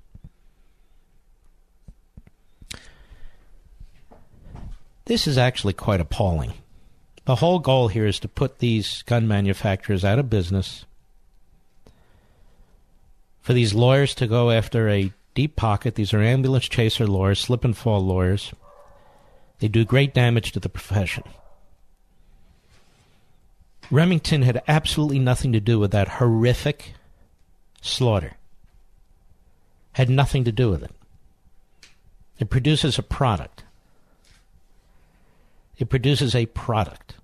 This is actually quite appalling. The whole goal here is to put these gun manufacturers out of business, for these lawyers to go after a deep pocket. These are ambulance chaser lawyers, slip and fall lawyers. They do great damage to the profession. Remington had absolutely nothing to do with that horrific slaughter. Had nothing to do with it. It produces a product. It produces a product.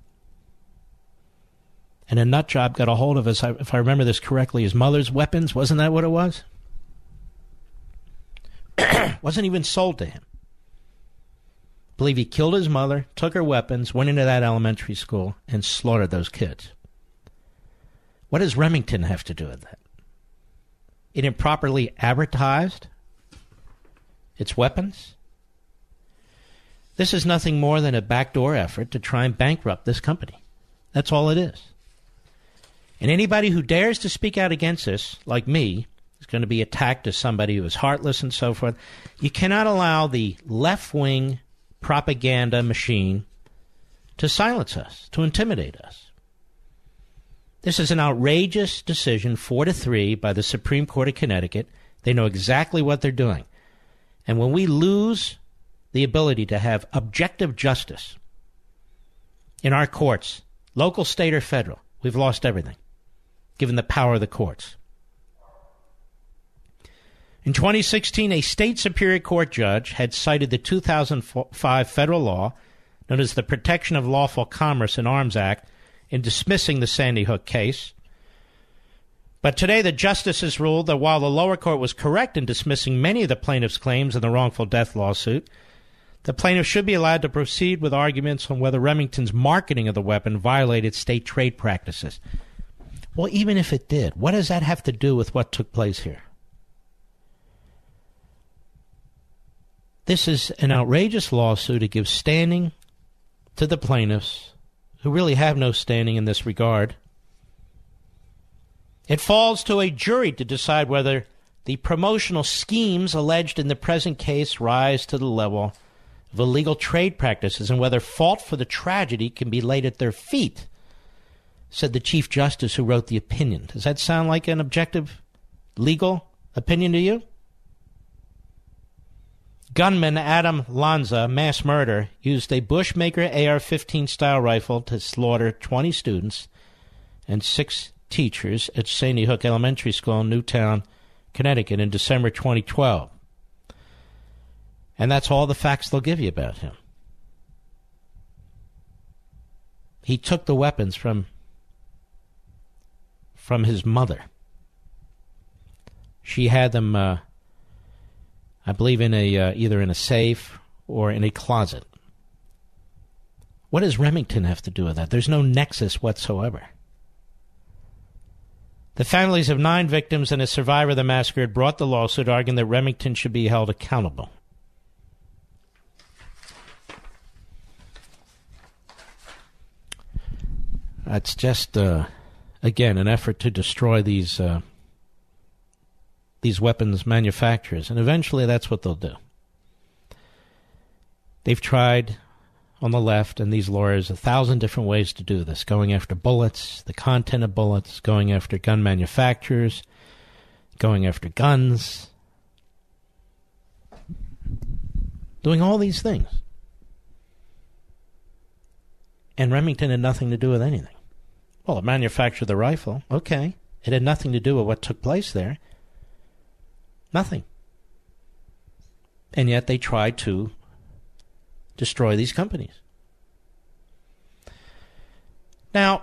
And a nut job got a hold of us, if I remember this correctly, his mother's weapons. Wasn't that what it was? Wasn't even sold to him. believe he killed his mother, took her weapons, went into that elementary school, and slaughtered those kids. What does Remington have to do with that? It improperly advertised its weapons? This is nothing more than a backdoor effort to try and bankrupt this company. That's all it is. And anybody who dares to speak out against this, like me, is going to be attacked as somebody who is heartless and so forth. You cannot allow the left wing propaganda machine to silence us, to intimidate us. This is an outrageous decision, four to three, by the Supreme Court of Connecticut. They know exactly what they're doing. And when we lose the ability to have objective justice in our courts, local, state, or federal, we've lost everything, given the power of the courts. In 2016, a state Superior Court judge had cited the 2005 federal law known as the Protection of Lawful Commerce in Arms Act in dismissing the Sandy Hook case. But today, the justices ruled that while the lower court was correct in dismissing many of the plaintiff's claims in the wrongful death lawsuit, the plaintiff should be allowed to proceed with arguments on whether Remington's marketing of the weapon violated state trade practices. Well, even if it did, what does that have to do with what took place here? This is an outrageous lawsuit. It gives standing to the plaintiffs, who really have no standing in this regard. It falls to a jury to decide whether the promotional schemes alleged in the present case rise to the level of illegal trade practices and whether fault for the tragedy can be laid at their feet, said the Chief Justice who wrote the opinion. Does that sound like an objective legal opinion to you? Gunman Adam Lanza, mass murder, used a Bushmaster AR 15 style rifle to slaughter 20 students and six teachers at Sandy Hook Elementary School in Newtown, Connecticut in December 2012. And that's all the facts they'll give you about him. He took the weapons from from his mother. She had them uh, I believe in a uh, either in a safe or in a closet. What does Remington have to do with that? There's no nexus whatsoever. The families of nine victims and a survivor of the massacre had brought the lawsuit, arguing that Remington should be held accountable. That's just, uh, again, an effort to destroy these uh, these weapons manufacturers, and eventually that's what they'll do. They've tried on the left and these lawyers a thousand different ways to do this going after bullets, the content of bullets, going after gun manufacturers, going after guns, doing all these things. And Remington had nothing to do with anything. Well, it manufactured the rifle. Okay. It had nothing to do with what took place there. Nothing. And yet they try to destroy these companies. Now,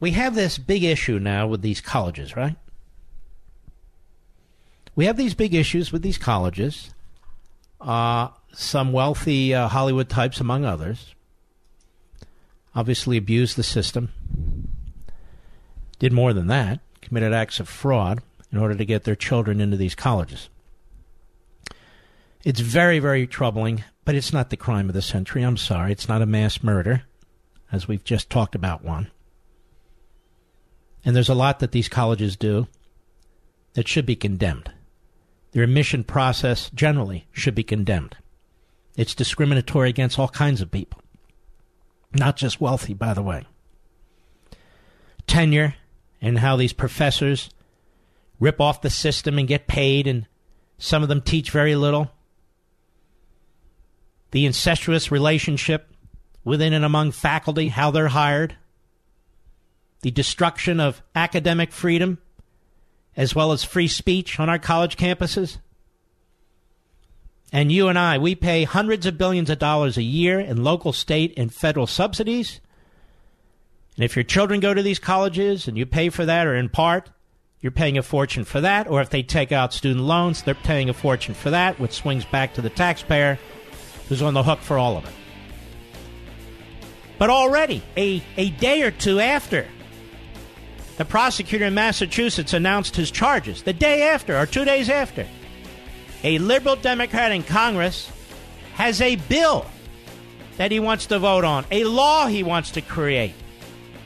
we have this big issue now with these colleges, right? We have these big issues with these colleges. Uh, some wealthy uh, Hollywood types, among others, obviously abused the system. Did more than that, committed acts of fraud in order to get their children into these colleges. It's very, very troubling, but it's not the crime of the century. I'm sorry. It's not a mass murder, as we've just talked about one. And there's a lot that these colleges do that should be condemned. Their admission process generally should be condemned. It's discriminatory against all kinds of people, not just wealthy, by the way. Tenure and how these professors rip off the system and get paid, and some of them teach very little. The incestuous relationship within and among faculty, how they're hired, the destruction of academic freedom, as well as free speech on our college campuses. And you and I, we pay hundreds of billions of dollars a year in local, state, and federal subsidies. And if your children go to these colleges and you pay for that, or in part, you're paying a fortune for that. Or if they take out student loans, they're paying a fortune for that, which swings back to the taxpayer who's on the hook for all of it. But already, a, a day or two after the prosecutor in Massachusetts announced his charges, the day after or two days after, a liberal Democrat in Congress has a bill that he wants to vote on, a law he wants to create.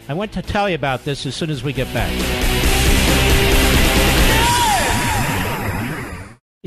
I want to tell you about this as soon as we get back.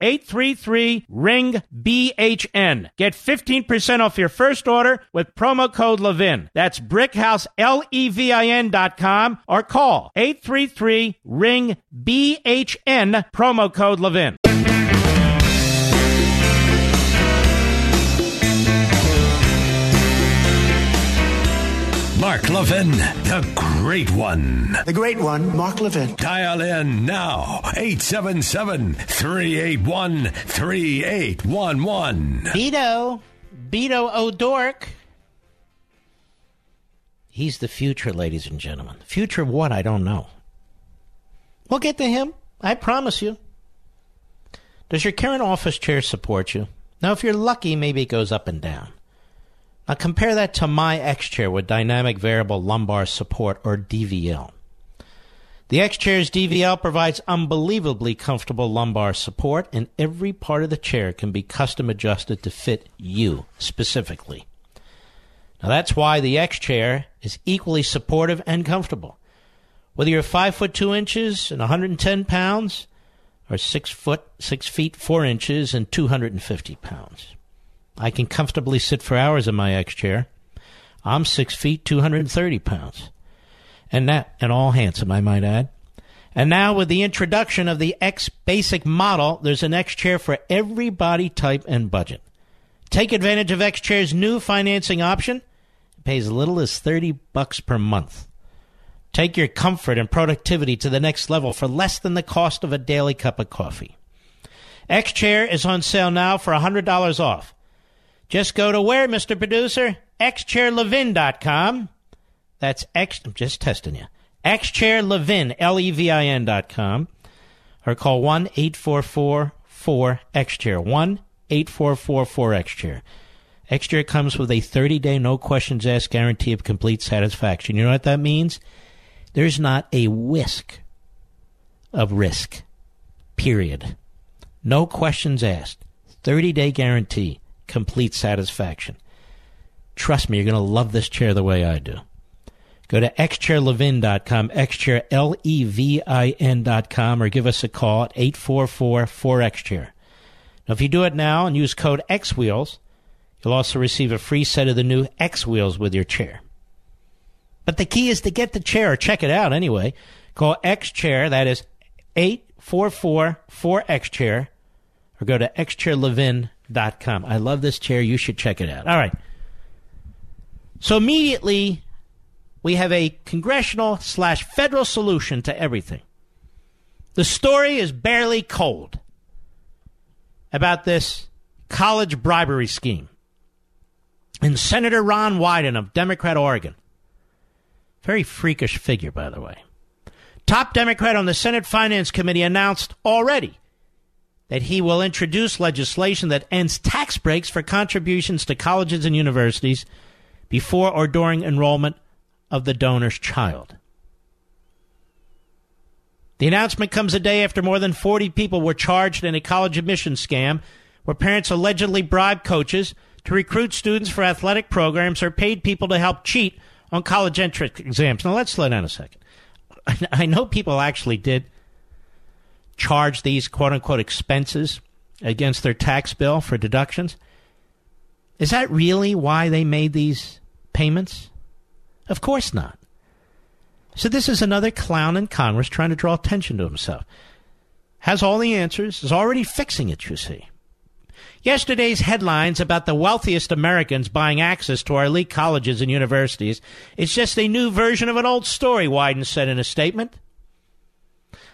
833 ring BHN. Get 15% off your first order with promo code Levin. That's brickhouselevin.com or call 833 ring BHN promo code Levin. Mark Levin, the great one. The great one, Mark Levin. Dial in now, 877 381 3811. Beto, Beto O'Dork. He's the future, ladies and gentlemen. Future of what? I don't know. We'll get to him. I promise you. Does your current office chair support you? Now, if you're lucky, maybe it goes up and down. Now compare that to my X chair with dynamic variable lumbar support or DVL. The X chair's DVL provides unbelievably comfortable lumbar support, and every part of the chair can be custom adjusted to fit you specifically. Now that's why the X chair is equally supportive and comfortable. Whether you're five foot two inches and 110 pounds, or six foot six feet four inches and 250 pounds. I can comfortably sit for hours in my X chair. I'm six feet, 230 pounds. And that, and all handsome, I might add. And now with the introduction of the X basic model, there's an X chair for every body type and budget. Take advantage of X chair's new financing option. It pays as little as 30 bucks per month. Take your comfort and productivity to the next level for less than the cost of a daily cup of coffee. X chair is on sale now for $100 off. Just go to where, Mr. Producer? xchairlevin.com. That's X, I'm just testing you. xchairlevin, L-E-V-I-N dot. Or call 1-844-4-XChair. 1-844-4-XChair. X-Chair comes with a 30-day no questions asked guarantee of complete satisfaction. You know what that means? There's not a whisk of risk. Period. No questions asked. 30-day guarantee complete satisfaction. Trust me, you're going to love this chair the way I do. Go to xchairlevin.com, xchair, L-E-V-I-N.com, or give us a call at 844-4XChair. Now, if you do it now and use code XWheels, you'll also receive a free set of the new X Wheels with your chair. But the key is to get the chair, or check it out anyway. Call X Chair, that is 844-4XChair, or go to xchairlevin.com com. I love this chair. You should check it out. All right. So immediately, we have a congressional slash federal solution to everything. The story is barely cold about this college bribery scheme. And Senator Ron Wyden of Democrat Oregon, very freakish figure, by the way, Top Democrat on the Senate Finance Committee announced already that he will introduce legislation that ends tax breaks for contributions to colleges and universities before or during enrollment of the donor's child. The announcement comes a day after more than 40 people were charged in a college admission scam where parents allegedly bribed coaches to recruit students for athletic programs or paid people to help cheat on college entrance exams. Now, let's slow down a second. I know people actually did charge these quote unquote expenses against their tax bill for deductions. Is that really why they made these payments? Of course not. So this is another clown in Congress trying to draw attention to himself. Has all the answers, is already fixing it, you see. Yesterday's headlines about the wealthiest Americans buying access to our elite colleges and universities is just a new version of an old story, Wyden said in a statement.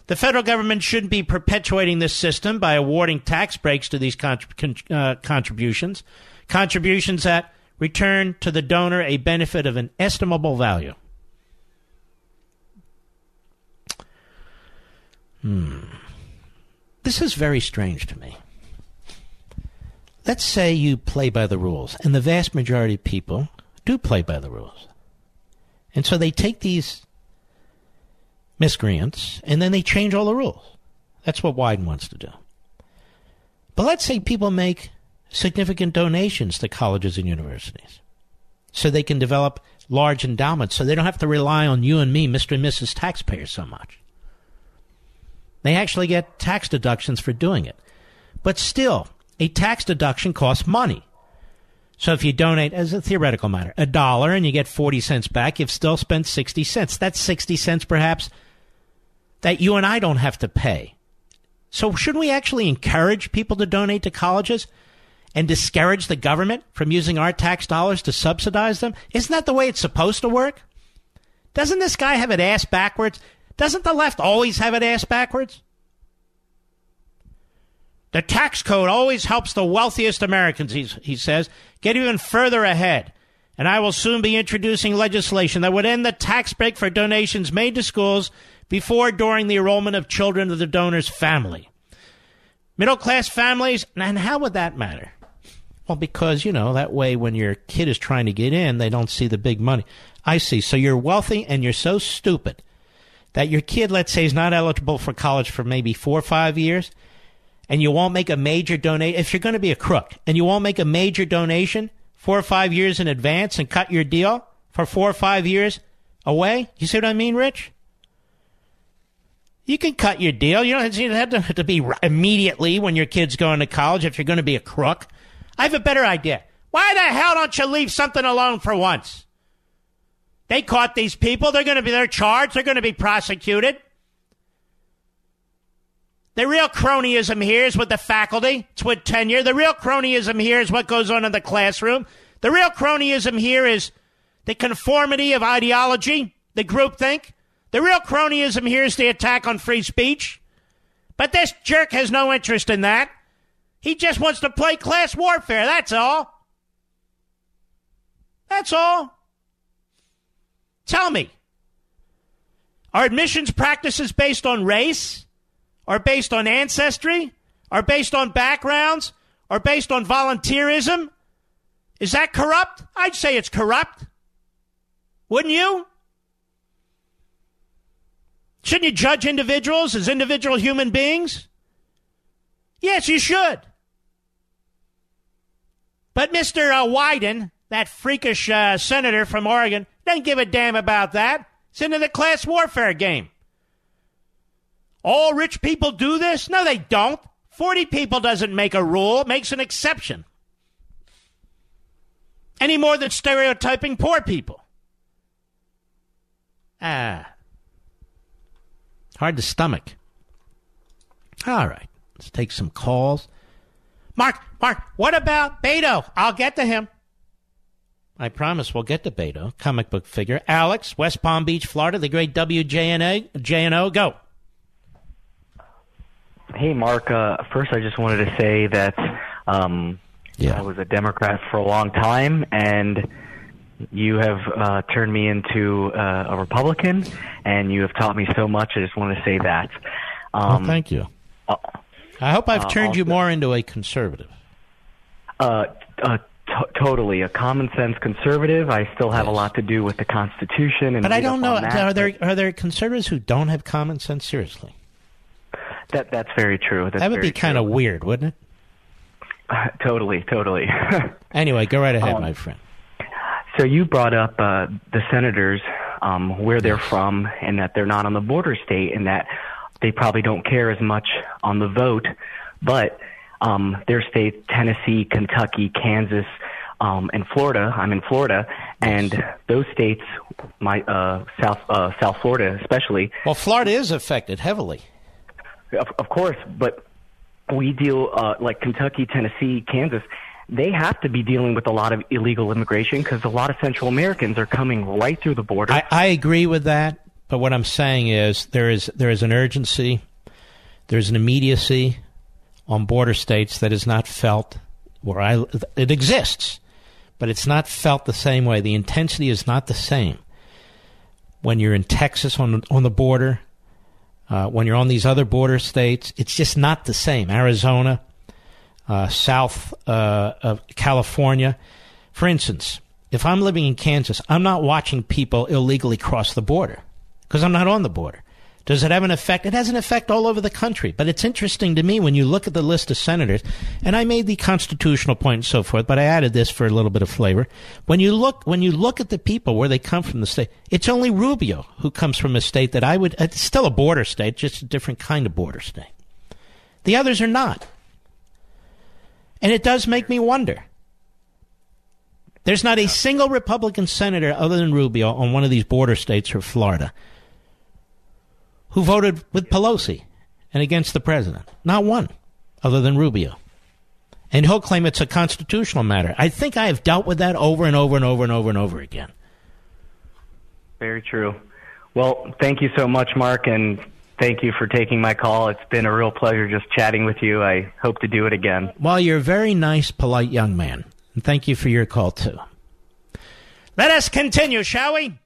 The federal government shouldn't be perpetuating this system by awarding tax breaks to these contrib- uh, contributions, contributions that return to the donor a benefit of an estimable value. Hmm. This is very strange to me. Let's say you play by the rules, and the vast majority of people do play by the rules. And so they take these miscreants and then they change all the rules. That's what Wyden wants to do. But let's say people make significant donations to colleges and universities so they can develop large endowments so they don't have to rely on you and me, Mr. and Mrs. Taxpayers, so much. They actually get tax deductions for doing it. But still, a tax deduction costs money. So if you donate, as a theoretical matter, a dollar and you get 40 cents back, you've still spent 60 cents. That's 60 cents perhaps that you and I don't have to pay. So shouldn't we actually encourage people to donate to colleges and discourage the government from using our tax dollars to subsidize them? Isn't that the way it's supposed to work? Doesn't this guy have it ass backwards? Doesn't the left always have it ass backwards? The tax code always helps the wealthiest Americans, he says, get even further ahead. And I will soon be introducing legislation that would end the tax break for donations made to schools before during the enrollment of children of the donor's family. Middle class families, and how would that matter? Well, because, you know, that way when your kid is trying to get in, they don't see the big money. I see. So you're wealthy and you're so stupid that your kid, let's say, is not eligible for college for maybe four or five years, and you won't make a major donation, if you're going to be a crook, and you won't make a major donation four or five years in advance and cut your deal for four or five years away, you see what I mean, Rich? You can cut your deal. You don't have to be immediately when your kid's going to college if you're going to be a crook. I have a better idea. Why the hell don't you leave something alone for once? They caught these people. They're going to be they're charged. They're going to be prosecuted. The real cronyism here is with the faculty. It's with tenure. The real cronyism here is what goes on in the classroom. The real cronyism here is the conformity of ideology, the groupthink. The real cronyism here is the attack on free speech. But this jerk has no interest in that. He just wants to play class warfare. That's all. That's all. Tell me, are admissions practices based on race? are based on ancestry? are based on backgrounds? are based on volunteerism? Is that corrupt? I'd say it's corrupt. Wouldn't you? Shouldn't you judge individuals as individual human beings? Yes, you should. But Mr. Uh, Wyden, that freakish uh, senator from Oregon, doesn't give a damn about that. It's into the class warfare game. All rich people do this? No, they don't. 40 people doesn't make a rule, makes an exception. Any more than stereotyping poor people. Ah. Hard to stomach. All right. Let's take some calls. Mark, Mark, what about Beto? I'll get to him. I promise we'll get to Beto, comic book figure. Alex, West Palm Beach, Florida, the great WJNA, JNO, go. Hey, Mark. Uh, first, I just wanted to say that um, yeah. I was a Democrat for a long time, and you have uh, turned me into uh, a Republican, and you have taught me so much. I just want to say that. Um, well, thank you. Uh, I hope I've turned you more into a conservative. Uh, uh, t- totally, a common sense conservative. I still have yes. a lot to do with the Constitution, and but I don't know. Are there are there conservatives who don't have common sense? Seriously, that that's very true. That's that would be kind of weird, wouldn't it? Uh, totally, totally. anyway, go right ahead, um, my friend. So you brought up uh, the senators, um, where they're from, and that they're not on the border state, and that they probably don't care as much on the vote, but um, their states, Tennessee, Kentucky, Kansas, um, and Florida. I'm in Florida, and those states, my uh, South uh, South Florida especially. Well, Florida is affected heavily. Of, of course, but we deal uh, like Kentucky, Tennessee, Kansas they have to be dealing with a lot of illegal immigration because a lot of Central Americans are coming right through the border. I, I agree with that, but what I'm saying is there is there is an urgency, there's an immediacy on border states that is not felt where I it exists, but it's not felt the same way. The intensity is not the same when you're in Texas on on the border. Uh, when you're on these other border states, it's just not the same. Arizona, uh, south uh, of California. For instance, if I'm living in Kansas, I'm not watching people illegally cross the border because I'm not on the border. Does it have an effect? It has an effect all over the country. But it's interesting to me when you look at the list of senators, and I made the constitutional point and so forth, but I added this for a little bit of flavor. When you look, when you look at the people where they come from the state, it's only Rubio who comes from a state that I would, it's still a border state, just a different kind of border state. The others are not. And it does make me wonder. There's not a single Republican senator other than Rubio on one of these border states or Florida who voted with Pelosi and against the president. Not one other than Rubio. And he'll claim it's a constitutional matter. I think I have dealt with that over and over and over and over and over again. Very true. Well, thank you so much, Mark, and thank you for taking my call. It's been a real pleasure just chatting with you. I hope to do it again. Well, you're a very nice, polite young man. And thank you for your call, too. Let us continue, shall we?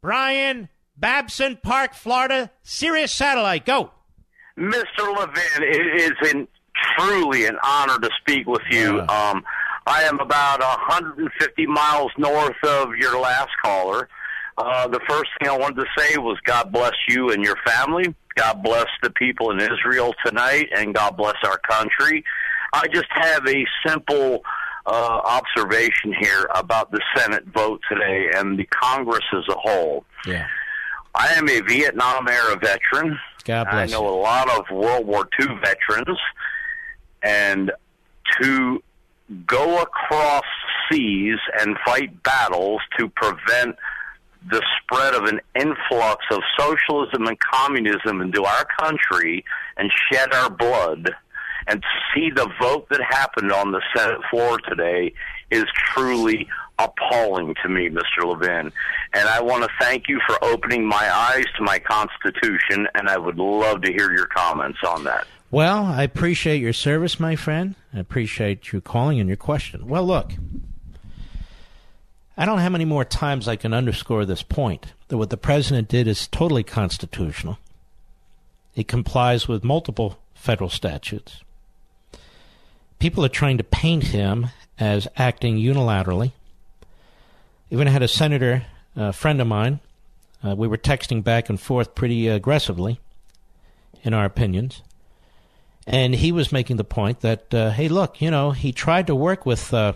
Brian, Babson Park, Florida, Sirius Satellite, go. Mr. Levin, it is an, truly an honor to speak with you. Yeah. Um, I am about 150 miles north of your last caller. Uh, the first thing I wanted to say was God bless you and your family. God bless the people in Israel tonight, and God bless our country. I just have a simple uh, observation here about the Senate vote today and the Congress as a whole. Yeah. I am a Vietnam era veteran. God bless I know you. a lot of World War II veterans, and to go across seas and fight battles to prevent the spread of an influx of socialism and communism into our country and shed our blood and see the vote that happened on the Senate floor today is truly appalling to me, Mr. Levin. And I want to thank you for opening my eyes to my Constitution, and I would love to hear your comments on that. Well, I appreciate your service, my friend. I appreciate you calling and your question. Well, look, I don't know how many more times I can underscore this point that what the president did is totally constitutional. It complies with multiple federal statutes. People are trying to paint him as acting unilaterally. Even had a senator, a friend of mine, uh, we were texting back and forth pretty aggressively in our opinions. And he was making the point that, uh, hey, look, you know, he tried to work with uh,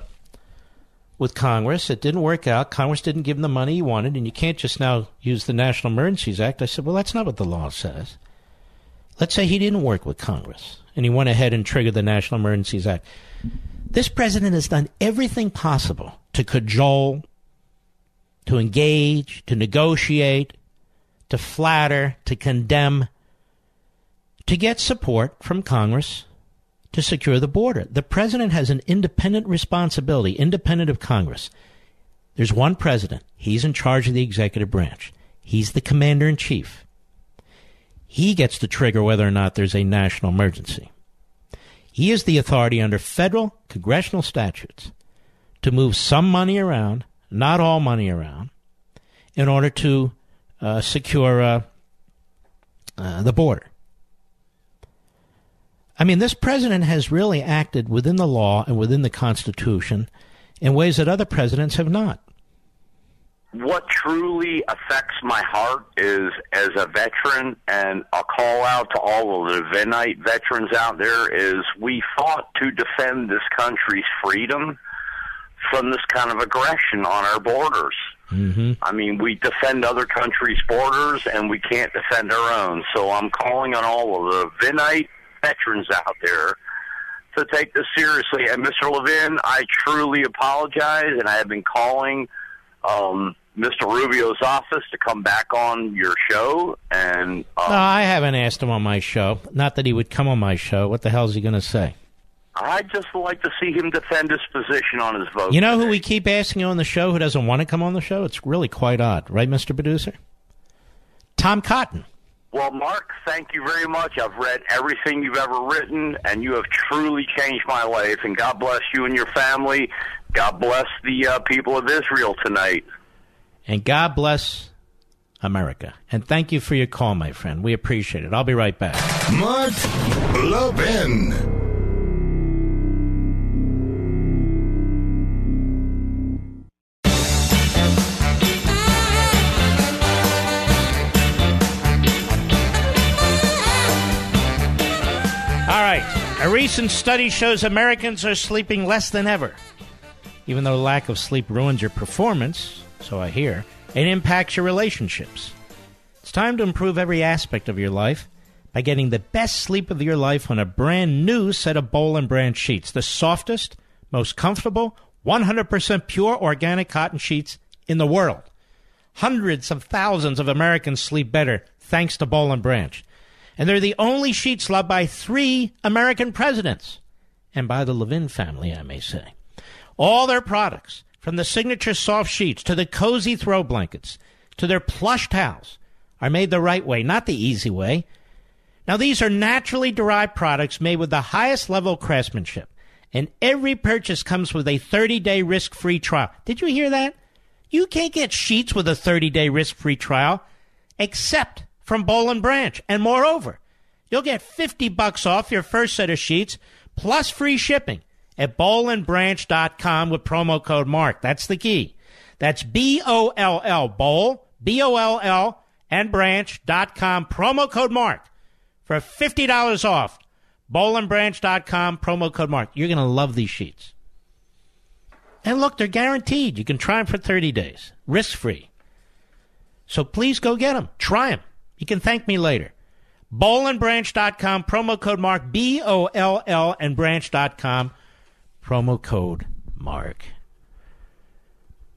with Congress. It didn't work out. Congress didn't give him the money he wanted, and you can't just now use the National Emergencies Act. I said, well, that's not what the law says. Let's say he didn't work with Congress, and he went ahead and triggered the National Emergencies Act. This president has done everything possible to cajole, to engage, to negotiate, to flatter, to condemn, to get support from Congress to secure the border. The president has an independent responsibility, independent of Congress. There's one president. He's in charge of the executive branch. He's the commander in chief. He gets to trigger whether or not there's a national emergency. He is the authority under federal congressional statutes to move some money around not all money around, in order to uh, secure uh, uh, the border. I mean, this president has really acted within the law and within the Constitution in ways that other presidents have not. What truly affects my heart is as a veteran, and a call out to all of the Venite veterans out there is we fought to defend this country's freedom from this kind of aggression on our borders. Mm-hmm. I mean, we defend other countries' borders and we can't defend our own. So I'm calling on all of the Venite veterans out there to take this seriously. And Mr. Levin, I truly apologize, and I have been calling um, Mr. Rubio's office to come back on your show. And um, No, I haven't asked him on my show. Not that he would come on my show. What the hell is he going to say? I'd just like to see him defend his position on his vote. You know who we keep asking on the show who doesn't want to come on the show? It's really quite odd, right, Mr. Producer? Tom Cotton. Well, Mark, thank you very much. I've read everything you've ever written, and you have truly changed my life. And God bless you and your family. God bless the uh, people of Israel tonight. And God bless America. And thank you for your call, my friend. We appreciate it. I'll be right back. Mark Levin. Recent study shows Americans are sleeping less than ever. Even though lack of sleep ruins your performance, so I hear, it impacts your relationships. It's time to improve every aspect of your life by getting the best sleep of your life on a brand new set of Boll and Branch sheets, the softest, most comfortable, 100% pure organic cotton sheets in the world. Hundreds of thousands of Americans sleep better thanks to Boll and Branch. And they're the only sheets loved by three American presidents. And by the Levin family, I may say. All their products, from the signature soft sheets to the cozy throw blankets to their plush towels, are made the right way, not the easy way. Now, these are naturally derived products made with the highest level of craftsmanship. And every purchase comes with a 30 day risk free trial. Did you hear that? You can't get sheets with a 30 day risk free trial except from Boll and Branch. And moreover, you'll get 50 bucks off your first set of sheets plus free shipping at bollandbranch.com with promo code MARK. That's the key. That's B O L L, Boll, B O L L, and branch.com, promo code MARK for $50 off. Bollandbranch.com, promo code MARK. You're going to love these sheets. And look, they're guaranteed. You can try them for 30 days, risk free. So please go get them. Try them. You can thank me later. Bollandbranch.com, promo code MARK, B O L L, and branch.com, promo code MARK.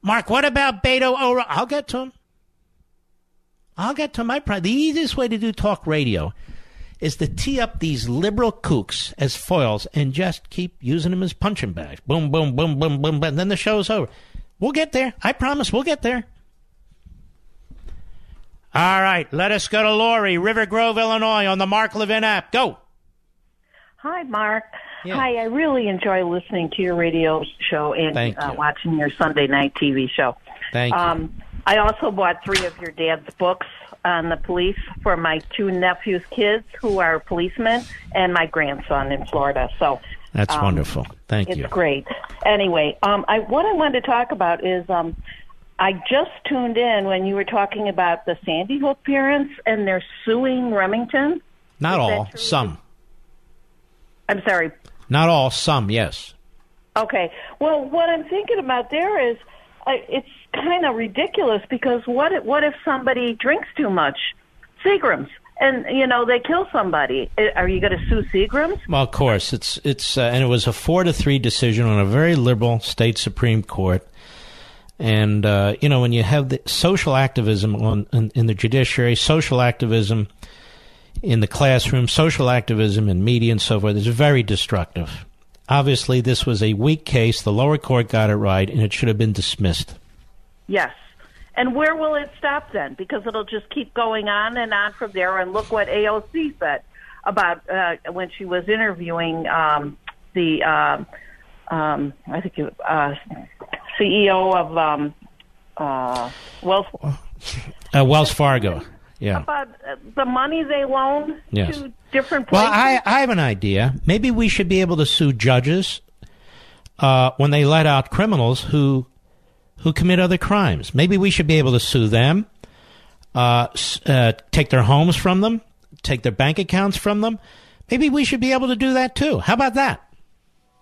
Mark, what about Beto O'Rourke? I'll get to him. I'll get to my pride. The easiest way to do talk radio is to tee up these liberal kooks as foils and just keep using them as punching bags. Boom, boom, boom, boom, boom, boom. And then the show's over. We'll get there. I promise we'll get there. All right, let us go to Lori, River Grove, Illinois, on the Mark Levin app. Go. Hi, Mark. Yeah. Hi, I really enjoy listening to your radio show and uh, watching your Sunday night TV show. Thank you. Um, I also bought three of your dad's books on the police for my two nephews' kids who are policemen and my grandson in Florida. So That's um, wonderful. Thank it's you. It's great. Anyway, um, I, what I wanted to talk about is um, I just tuned in when you were talking about the Sandy Hook parents and they're suing Remington. Not Is all, some. I'm sorry, Not all, some, yes. Okay. Well, what I'm thinking about there is, uh, it's kind of ridiculous because what if, what if somebody drinks too much Seagrams and you know they kill somebody? Are you going to sue Seagrams? Well, of course, it's it's uh, and it was a four to three decision on a very liberal state supreme court. And uh, you know, when you have the social activism on in, in the judiciary, social activism in the classroom, social activism in media, and so forth, is very destructive. Obviously, this was a weak case. The lower court got it right, and it should have been dismissed. Yes. And where will it stop then? Because it'll just keep going on and on from there. And look what AOC said about uh, when she was interviewing um, the, um, um, I think, it- uh, CEO of um, Uh, well, Uh, Wells Fargo. Yeah. about the money they loan Yes. to different Well, places. I, I have an idea. Maybe we should be able to sue judges uh, when they let out criminals who who commit other crimes. Maybe we should be able to sue them, uh, uh, take their homes from them, take their bank accounts from them. Maybe we should be able to do that too. How about that?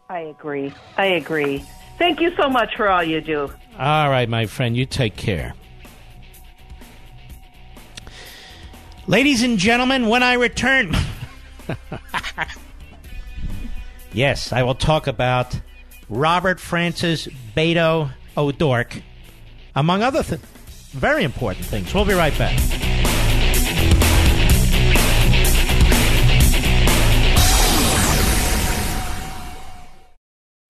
I agree. I agree. Thank you so much for all you do. All right, my friend, you take care. Ladies and gentlemen, when I return. yes, I will talk about Robert Francis Beto O'Dork, among other th- very important things. We'll be right back.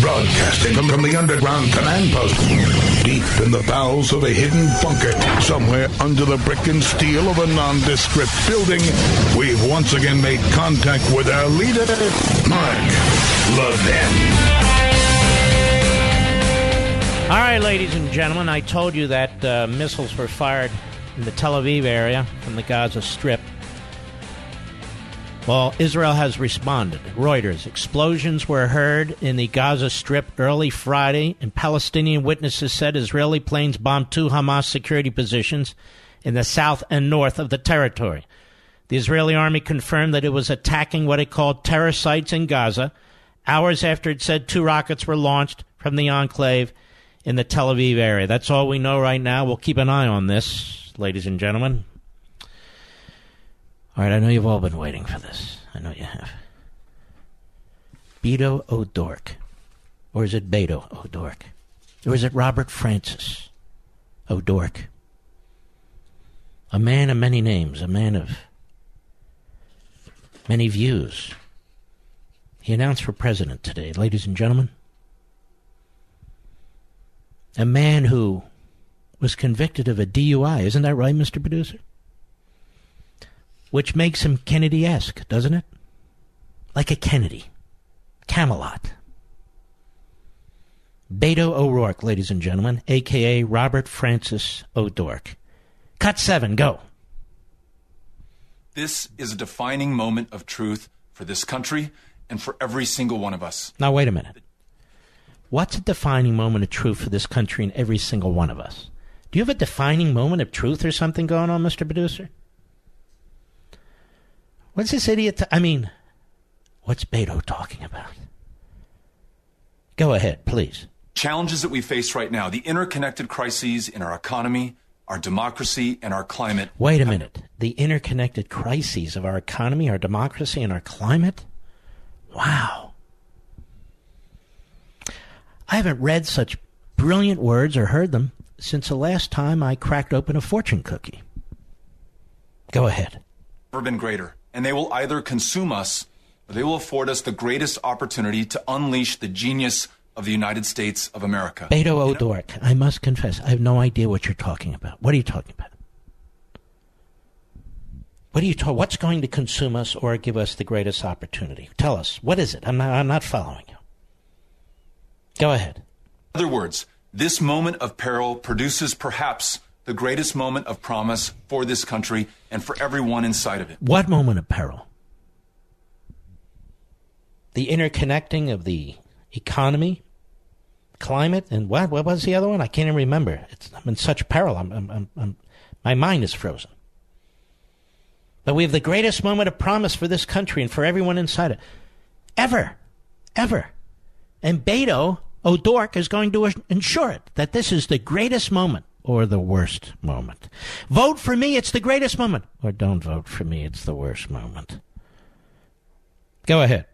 Broadcasting from, from the underground command post, deep in the bowels of a hidden bunker, somewhere under the brick and steel of a nondescript building, we've once again made contact with our leader, Mark Levin. All right, ladies and gentlemen, I told you that uh, missiles were fired in the Tel Aviv area from the Gaza Strip. Well, Israel has responded. Reuters. Explosions were heard in the Gaza Strip early Friday, and Palestinian witnesses said Israeli planes bombed two Hamas security positions in the south and north of the territory. The Israeli army confirmed that it was attacking what it called terror sites in Gaza, hours after it said two rockets were launched from the enclave in the Tel Aviv area. That's all we know right now. We'll keep an eye on this, ladies and gentlemen. All right, I know you've all been waiting for this. I know you have. Beto O'Dork. Or is it Beto O'Dork? Or is it Robert Francis O'Dork? A man of many names, a man of many views. He announced for president today, ladies and gentlemen. A man who was convicted of a DUI. Isn't that right, Mr. Producer? Which makes him Kennedy esque, doesn't it? Like a Kennedy. Camelot. Beto O'Rourke, ladies and gentlemen, aka Robert Francis O'Dork. Cut seven, go. This is a defining moment of truth for this country and for every single one of us. Now, wait a minute. What's a defining moment of truth for this country and every single one of us? Do you have a defining moment of truth or something going on, Mr. Producer? What's this idiot? T- I mean, what's Beto talking about? Go ahead, please. Challenges that we face right now, the interconnected crises in our economy, our democracy, and our climate. Wait a minute. The interconnected crises of our economy, our democracy, and our climate? Wow. I haven't read such brilliant words or heard them since the last time I cracked open a fortune cookie. Go ahead. Never been greater. And they will either consume us or they will afford us the greatest opportunity to unleash the genius of the United States of America. Beto O'Dork, I must confess, I have no idea what you're talking about. What are you talking about? What are you talking? What's going to consume us or give us the greatest opportunity? Tell us. What is it? I'm not. I'm not following you. Go ahead. In other words, this moment of peril produces perhaps the greatest moment of promise for this country and for everyone inside of it. What moment of peril? The interconnecting of the economy, climate, and what? What was the other one? I can't even remember. It's, I'm in such peril. I'm, I'm, I'm, I'm, my mind is frozen. But we have the greatest moment of promise for this country and for everyone inside it. Ever. Ever. And Beto O'Rourke is going to ensure it that this is the greatest moment or the worst moment. Vote for me, it's the greatest moment. Or don't vote for me, it's the worst moment. Go ahead.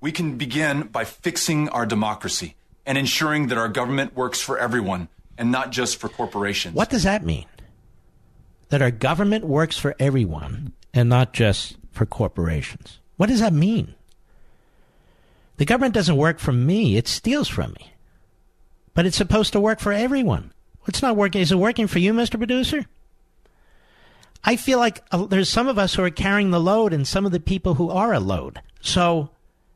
We can begin by fixing our democracy and ensuring that our government works for everyone and not just for corporations. What does that mean? That our government works for everyone and not just for corporations. What does that mean? The government doesn't work for me, it steals from me. But it's supposed to work for everyone. It's not working. Is it working for you, Mr. Producer? I feel like uh, there's some of us who are carrying the load and some of the people who are a load. So,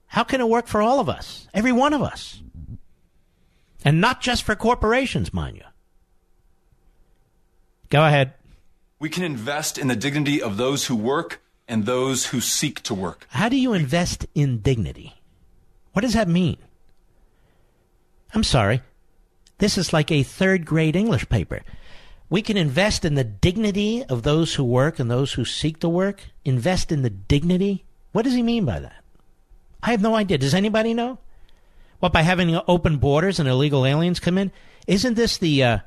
how can it work for all of us? Every one of us. And not just for corporations, mind you. Go ahead. We can invest in the dignity of those who work and those who seek to work. How do you invest in dignity? What does that mean? I'm sorry. This is like a third grade English paper. We can invest in the dignity of those who work and those who seek to work. Invest in the dignity? What does he mean by that? I have no idea. Does anybody know? What, by having open borders and illegal aliens come in? Isn't this the, uh,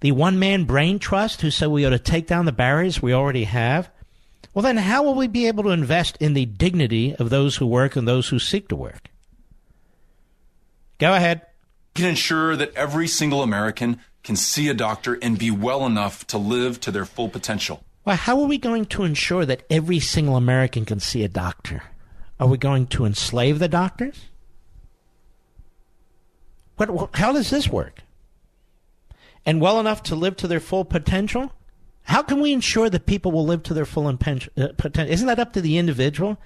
the one man brain trust who said we ought to take down the barriers we already have? Well, then how will we be able to invest in the dignity of those who work and those who seek to work? Go ahead. Can ensure that every single American can see a doctor and be well enough to live to their full potential. Well, how are we going to ensure that every single American can see a doctor? Are we going to enslave the doctors? What, how does this work? And well enough to live to their full potential? How can we ensure that people will live to their full uh, potential? Isn't that up to the individual?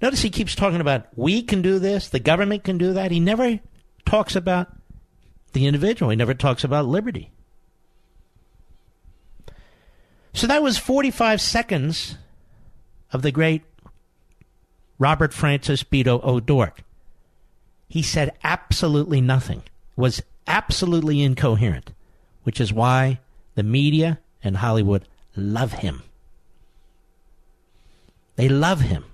Notice he keeps talking about we can do this, the government can do that. He never talks about the individual, he never talks about liberty. So that was 45 seconds of the great Robert Francis Beto O'Rourke. He said absolutely nothing, was absolutely incoherent, which is why the media and Hollywood love him. They love him.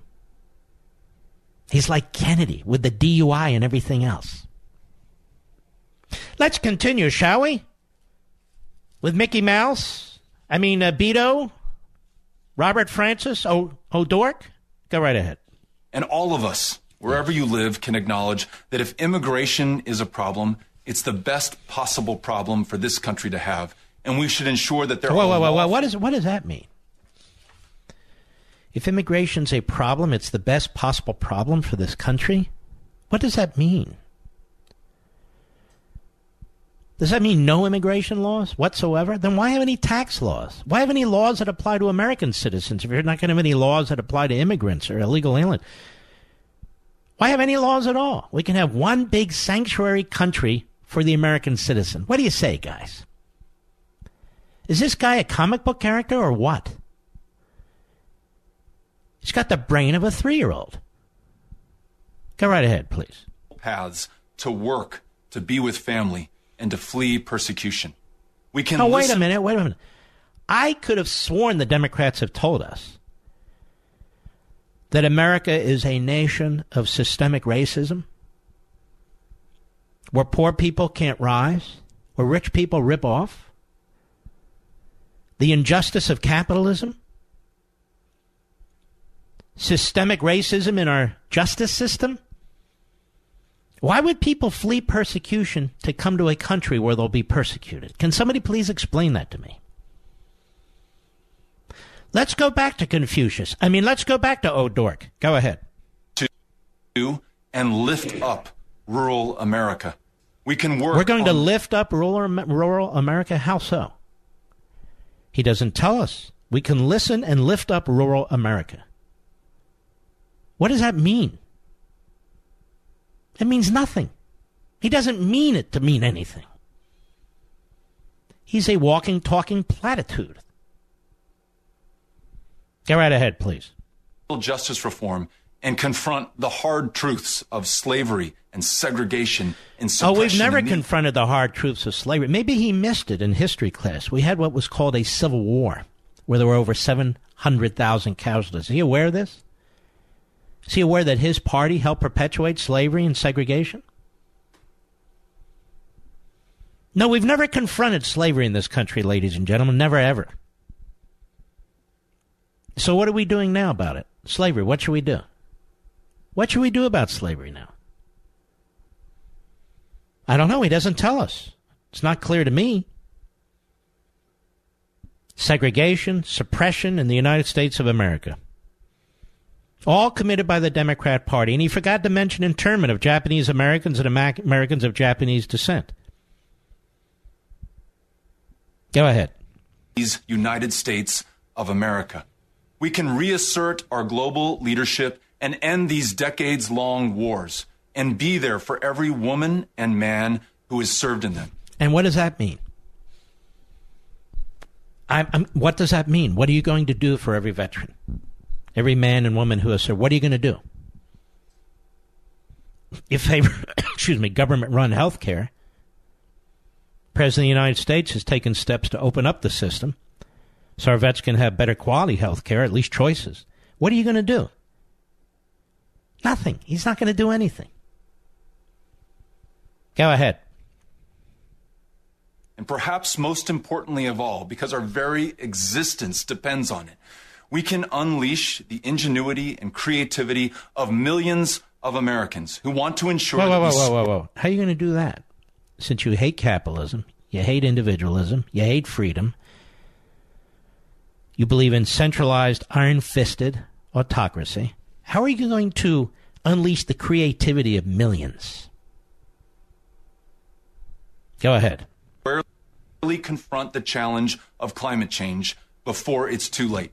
He's like Kennedy with the DUI and everything else. Let's continue, shall we? With Mickey Mouse? I mean, uh, Beto? Robert Francis o- O'Rourke? Go right ahead. And all of us, wherever you live, can acknowledge that if immigration is a problem, it's the best possible problem for this country to have. And we should ensure that there whoa, are. Whoa, whoa, whoa. What, is, what does that mean? If immigration's a problem, it's the best possible problem for this country? What does that mean? Does that mean no immigration laws whatsoever? Then why have any tax laws? Why have any laws that apply to American citizens if you're not going to have any laws that apply to immigrants or illegal aliens? Why have any laws at all? We can have one big sanctuary country for the American citizen. What do you say, guys? Is this guy a comic book character or what? He's got the brain of a three year old. Go right ahead, please. Paths to work, to be with family, and to flee persecution. We can. Oh, wait a minute. Wait a minute. I could have sworn the Democrats have told us that America is a nation of systemic racism, where poor people can't rise, where rich people rip off, the injustice of capitalism, systemic racism in our justice system? Why would people flee persecution to come to a country where they'll be persecuted? Can somebody please explain that to me? Let's go back to Confucius. I mean, let's go back to O'Rourke. Go ahead. To and lift up rural America. We can work. We're going to lift up rural, rural America. How so? He doesn't tell us. We can listen and lift up rural America. What does that mean? It means nothing. He doesn't mean it to mean anything. He's a walking, talking platitude. Go right ahead, please. Justice reform and confront the hard truths of slavery and segregation and suppression. Oh, we've never the- confronted the hard truths of slavery. Maybe he missed it in history class. We had what was called a civil war, where there were over 700,000 casualties. Is he aware of this? Is he aware that his party helped perpetuate slavery and segregation? No, we've never confronted slavery in this country, ladies and gentlemen. Never, ever. So, what are we doing now about it? Slavery. What should we do? What should we do about slavery now? I don't know. He doesn't tell us. It's not clear to me. Segregation, suppression in the United States of America. All committed by the Democrat Party. And he forgot to mention internment of Japanese Americans and Americans of Japanese descent. Go ahead. these United States of America. We can reassert our global leadership and end these decades long wars and be there for every woman and man who has served in them. And what does that mean? I'm, I'm, what does that mean? What are you going to do for every veteran? Every man and woman who has said, What are you going to do? You favor, excuse me, government run health care. President of the United States has taken steps to open up the system so our vets can have better quality health care, at least choices. What are you going to do? Nothing. He's not going to do anything. Go ahead. And perhaps most importantly of all, because our very existence depends on it, we can unleash the ingenuity and creativity of millions of Americans who want to ensure Whoa, whoa, whoa, whoa, whoa, whoa. How are you going to do that? Since you hate capitalism, you hate individualism, you hate freedom, you believe in centralized, iron fisted autocracy, how are you going to unleash the creativity of millions? Go ahead. squarely confront the challenge of climate change before it's too late.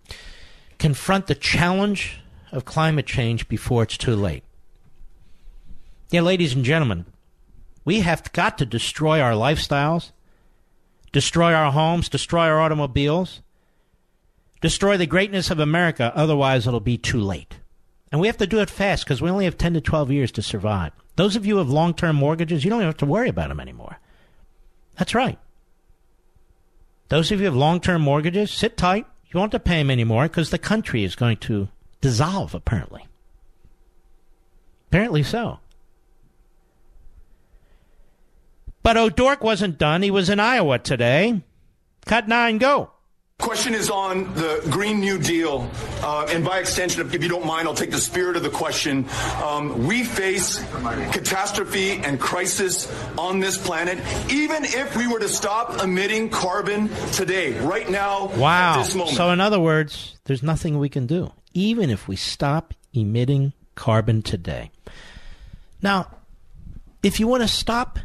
Confront the challenge of climate change before it's too late. Yeah, ladies and gentlemen, we have got to destroy our lifestyles, destroy our homes, destroy our automobiles, destroy the greatness of America, otherwise, it'll be too late. And we have to do it fast because we only have 10 to 12 years to survive. Those of you who have long term mortgages, you don't even have to worry about them anymore. That's right. Those of you who have long term mortgages, sit tight. You won't have to pay them anymore because the country is going to dissolve, apparently. Apparently so. But O'Dork wasn't done. He was in Iowa today. Cut nine, go. Question is on the Green New Deal, uh, and by extension, if you don't mind, I'll take the spirit of the question. Um, we face catastrophe and crisis on this planet, even if we were to stop emitting carbon today, right now, Wow. at this moment. So, in other words, there's nothing we can do, even if we stop emitting carbon today. Now, if you want to stop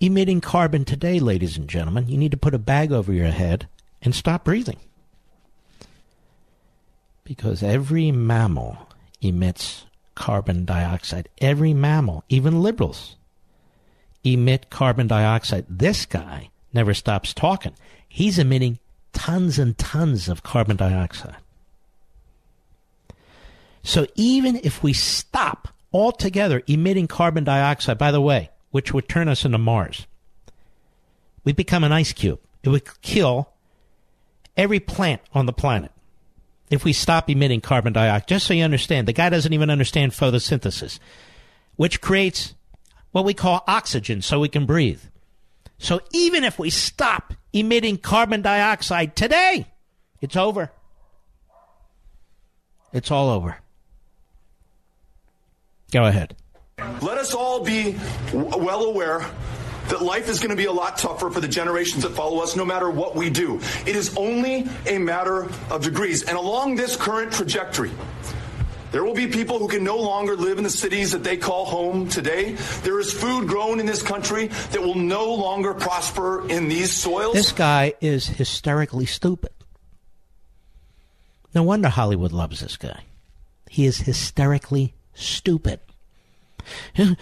emitting carbon today, ladies and gentlemen, you need to put a bag over your head and stop breathing. Because every mammal emits carbon dioxide. Every mammal, even liberals, emit carbon dioxide. This guy never stops talking. He's emitting tons and tons of carbon dioxide. So even if we stop altogether emitting carbon dioxide, by the way, which would turn us into Mars, we'd become an ice cube. It would kill every plant on the planet if we stop emitting carbon dioxide. Just so you understand, the guy doesn't even understand photosynthesis, which creates what we call oxygen so we can breathe. So even if we stop emitting carbon dioxide today, it's over. It's all over. Go ahead. Let us all be w- well aware that life is going to be a lot tougher for the generations that follow us no matter what we do. It is only a matter of degrees. And along this current trajectory, there will be people who can no longer live in the cities that they call home today. There is food grown in this country that will no longer prosper in these soils. This guy is hysterically stupid. No wonder Hollywood loves this guy. He is hysterically stupid.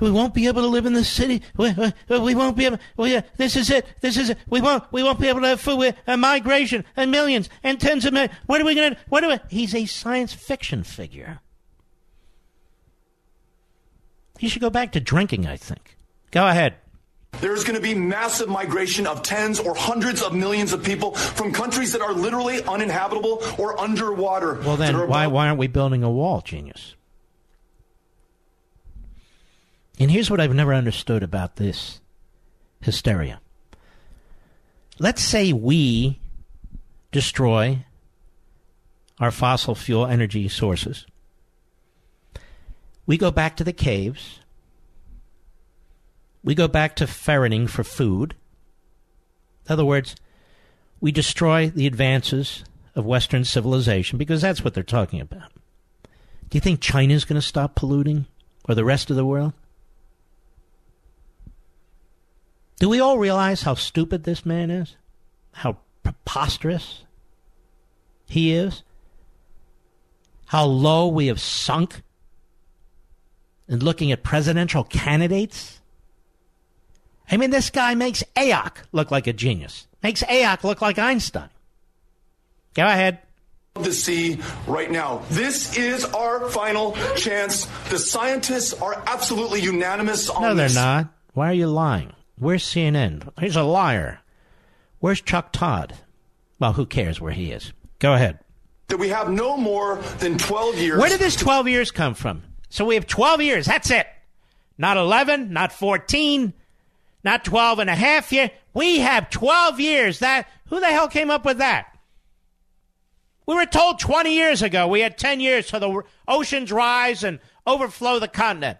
We won't be able to live in the city. We, we, we won't be able. We, this is it. This is it. We won't. We won't be able to have food. A uh, migration and millions and tens of millions. What are we going to? What are we? He's a science fiction figure. He should go back to drinking. I think. Go ahead. There's going to be massive migration of tens or hundreds of millions of people from countries that are literally uninhabitable or underwater. Well, then why why aren't we building a wall, genius? And here's what I've never understood about this hysteria. Let's say we destroy our fossil fuel energy sources. We go back to the caves. We go back to ferreting for food. In other words, we destroy the advances of Western civilization because that's what they're talking about. Do you think China's going to stop polluting or the rest of the world? Do we all realize how stupid this man is? How preposterous he is? How low we have sunk in looking at presidential candidates? I mean, this guy makes AOC look like a genius, makes AOC look like Einstein. Go ahead. To see right now. This is our final chance. The scientists are absolutely unanimous on No, they're this. not. Why are you lying? Where's CNN? He's a liar. Where's Chuck Todd? Well, who cares where he is? Go ahead. That we have no more than 12 years. Where did this 12 years come from? So we have 12 years. That's it. Not 11, not 14, not 12 and a half years. We have 12 years. That who the hell came up with that? We were told 20 years ago we had 10 years till the oceans rise and overflow the continent.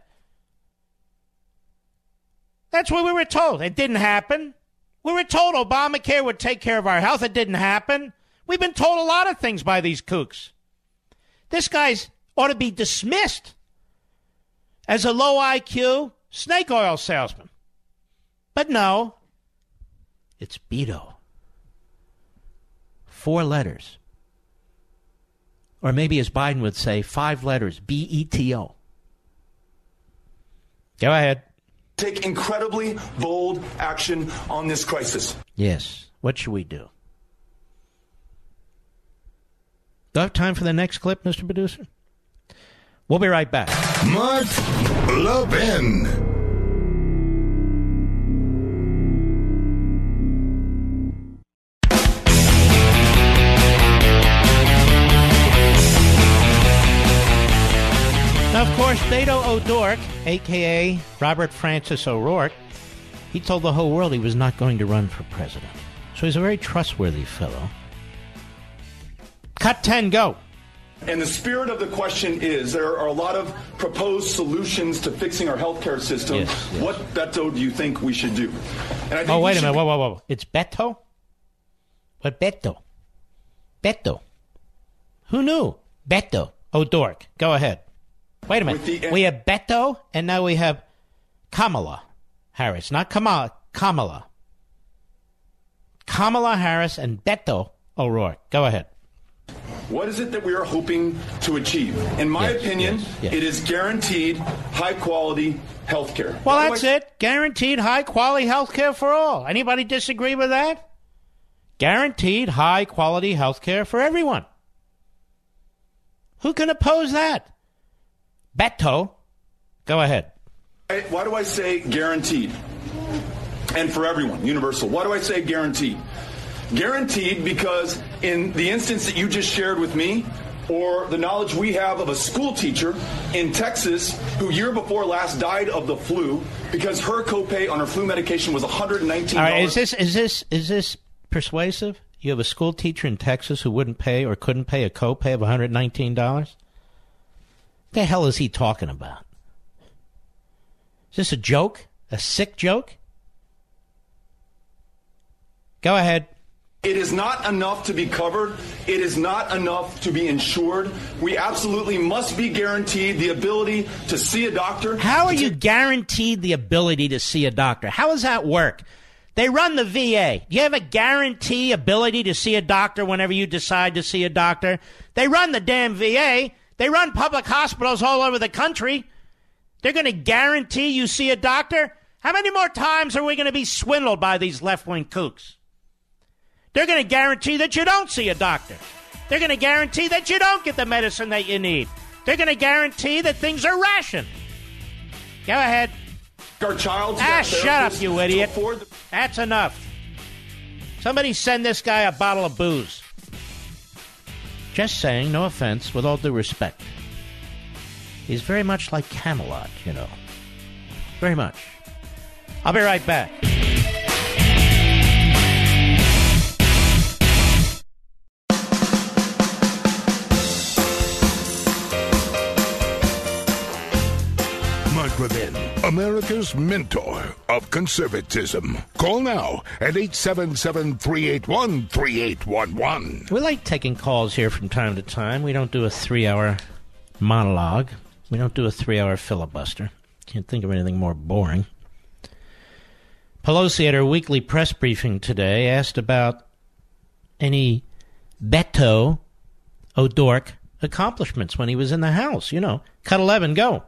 That's what we were told. It didn't happen. We were told Obamacare would take care of our health. It didn't happen. We've been told a lot of things by these kooks. This guy's ought to be dismissed as a low IQ snake oil salesman. But no, it's Beto. Four letters. Or maybe as Biden would say, five letters B E T O. Go ahead. Take incredibly bold action on this crisis. Yes. What should we do? Do I have time for the next clip, Mr. Producer? We'll be right back. Mark Levin. Course, Beto O'Rourke, a.k.a. Robert Francis O'Rourke, he told the whole world he was not going to run for president. So he's a very trustworthy fellow. Cut 10, go. And the spirit of the question is there are a lot of proposed solutions to fixing our healthcare system. Yes, yes. What, Beto, do you think we should do? And I think Oh, wait a minute. Whoa, whoa, whoa. It's Beto? What Beto? Beto. Who knew? Beto O'Rourke. Go ahead. Wait a minute. The- we have Beto, and now we have Kamala Harris. Not Kamala. Kamala. Kamala Harris and Beto O'Rourke. Go ahead. What is it that we are hoping to achieve? In my Yes, opinion, yes, yes. it is guaranteed high quality health care. Well, that's it. Guaranteed high quality health care for all. Anybody disagree with that? Guaranteed high quality health care for everyone. Who can oppose that? Beto. Go ahead. Why, do I say guaranteed? And for everyone, universal. Why do I say guaranteed? Guaranteed because in the instance that you just shared with me, or the knowledge we have of a school teacher in Texas who year before last died of the flu because her copay on her flu medication was $119. All right, is this is this is this persuasive? You have a school teacher in Texas who wouldn't pay or couldn't pay a copay of $119? What the hell is he talking about? Is this a joke? A sick joke? Go ahead. It is not enough to be covered. It is not enough to be insured. We absolutely must be guaranteed the ability to see a doctor. How are you guaranteed the ability to see a doctor? How does that work? They run the VA. Do you have a guarantee ability to see a doctor whenever you decide to see a doctor? They run the damn VA. They run public hospitals all over the country. They're going to guarantee you see a doctor? How many more times are we going to be swindled by these left wing kooks? They're going to guarantee that you don't see a doctor. They're going to guarantee that you don't get the medicine that you need. They're going to guarantee that things are rationed. Go ahead. Our child. Ah, shut up, you idiot. That's enough. Somebody send this guy a bottle of booze. Just saying, no offense, with all due respect. He's very much like Camelot, you know. Very much. I'll be right back. Mark America's mentor of conservatism. Call now at 877 381 3811. We like taking calls here from time to time. We don't do a three hour monologue, we don't do a three hour filibuster. Can't think of anything more boring. Pelosi at her weekly press briefing today asked about any Beto O'Dork accomplishments when he was in the House. You know, cut 11, go.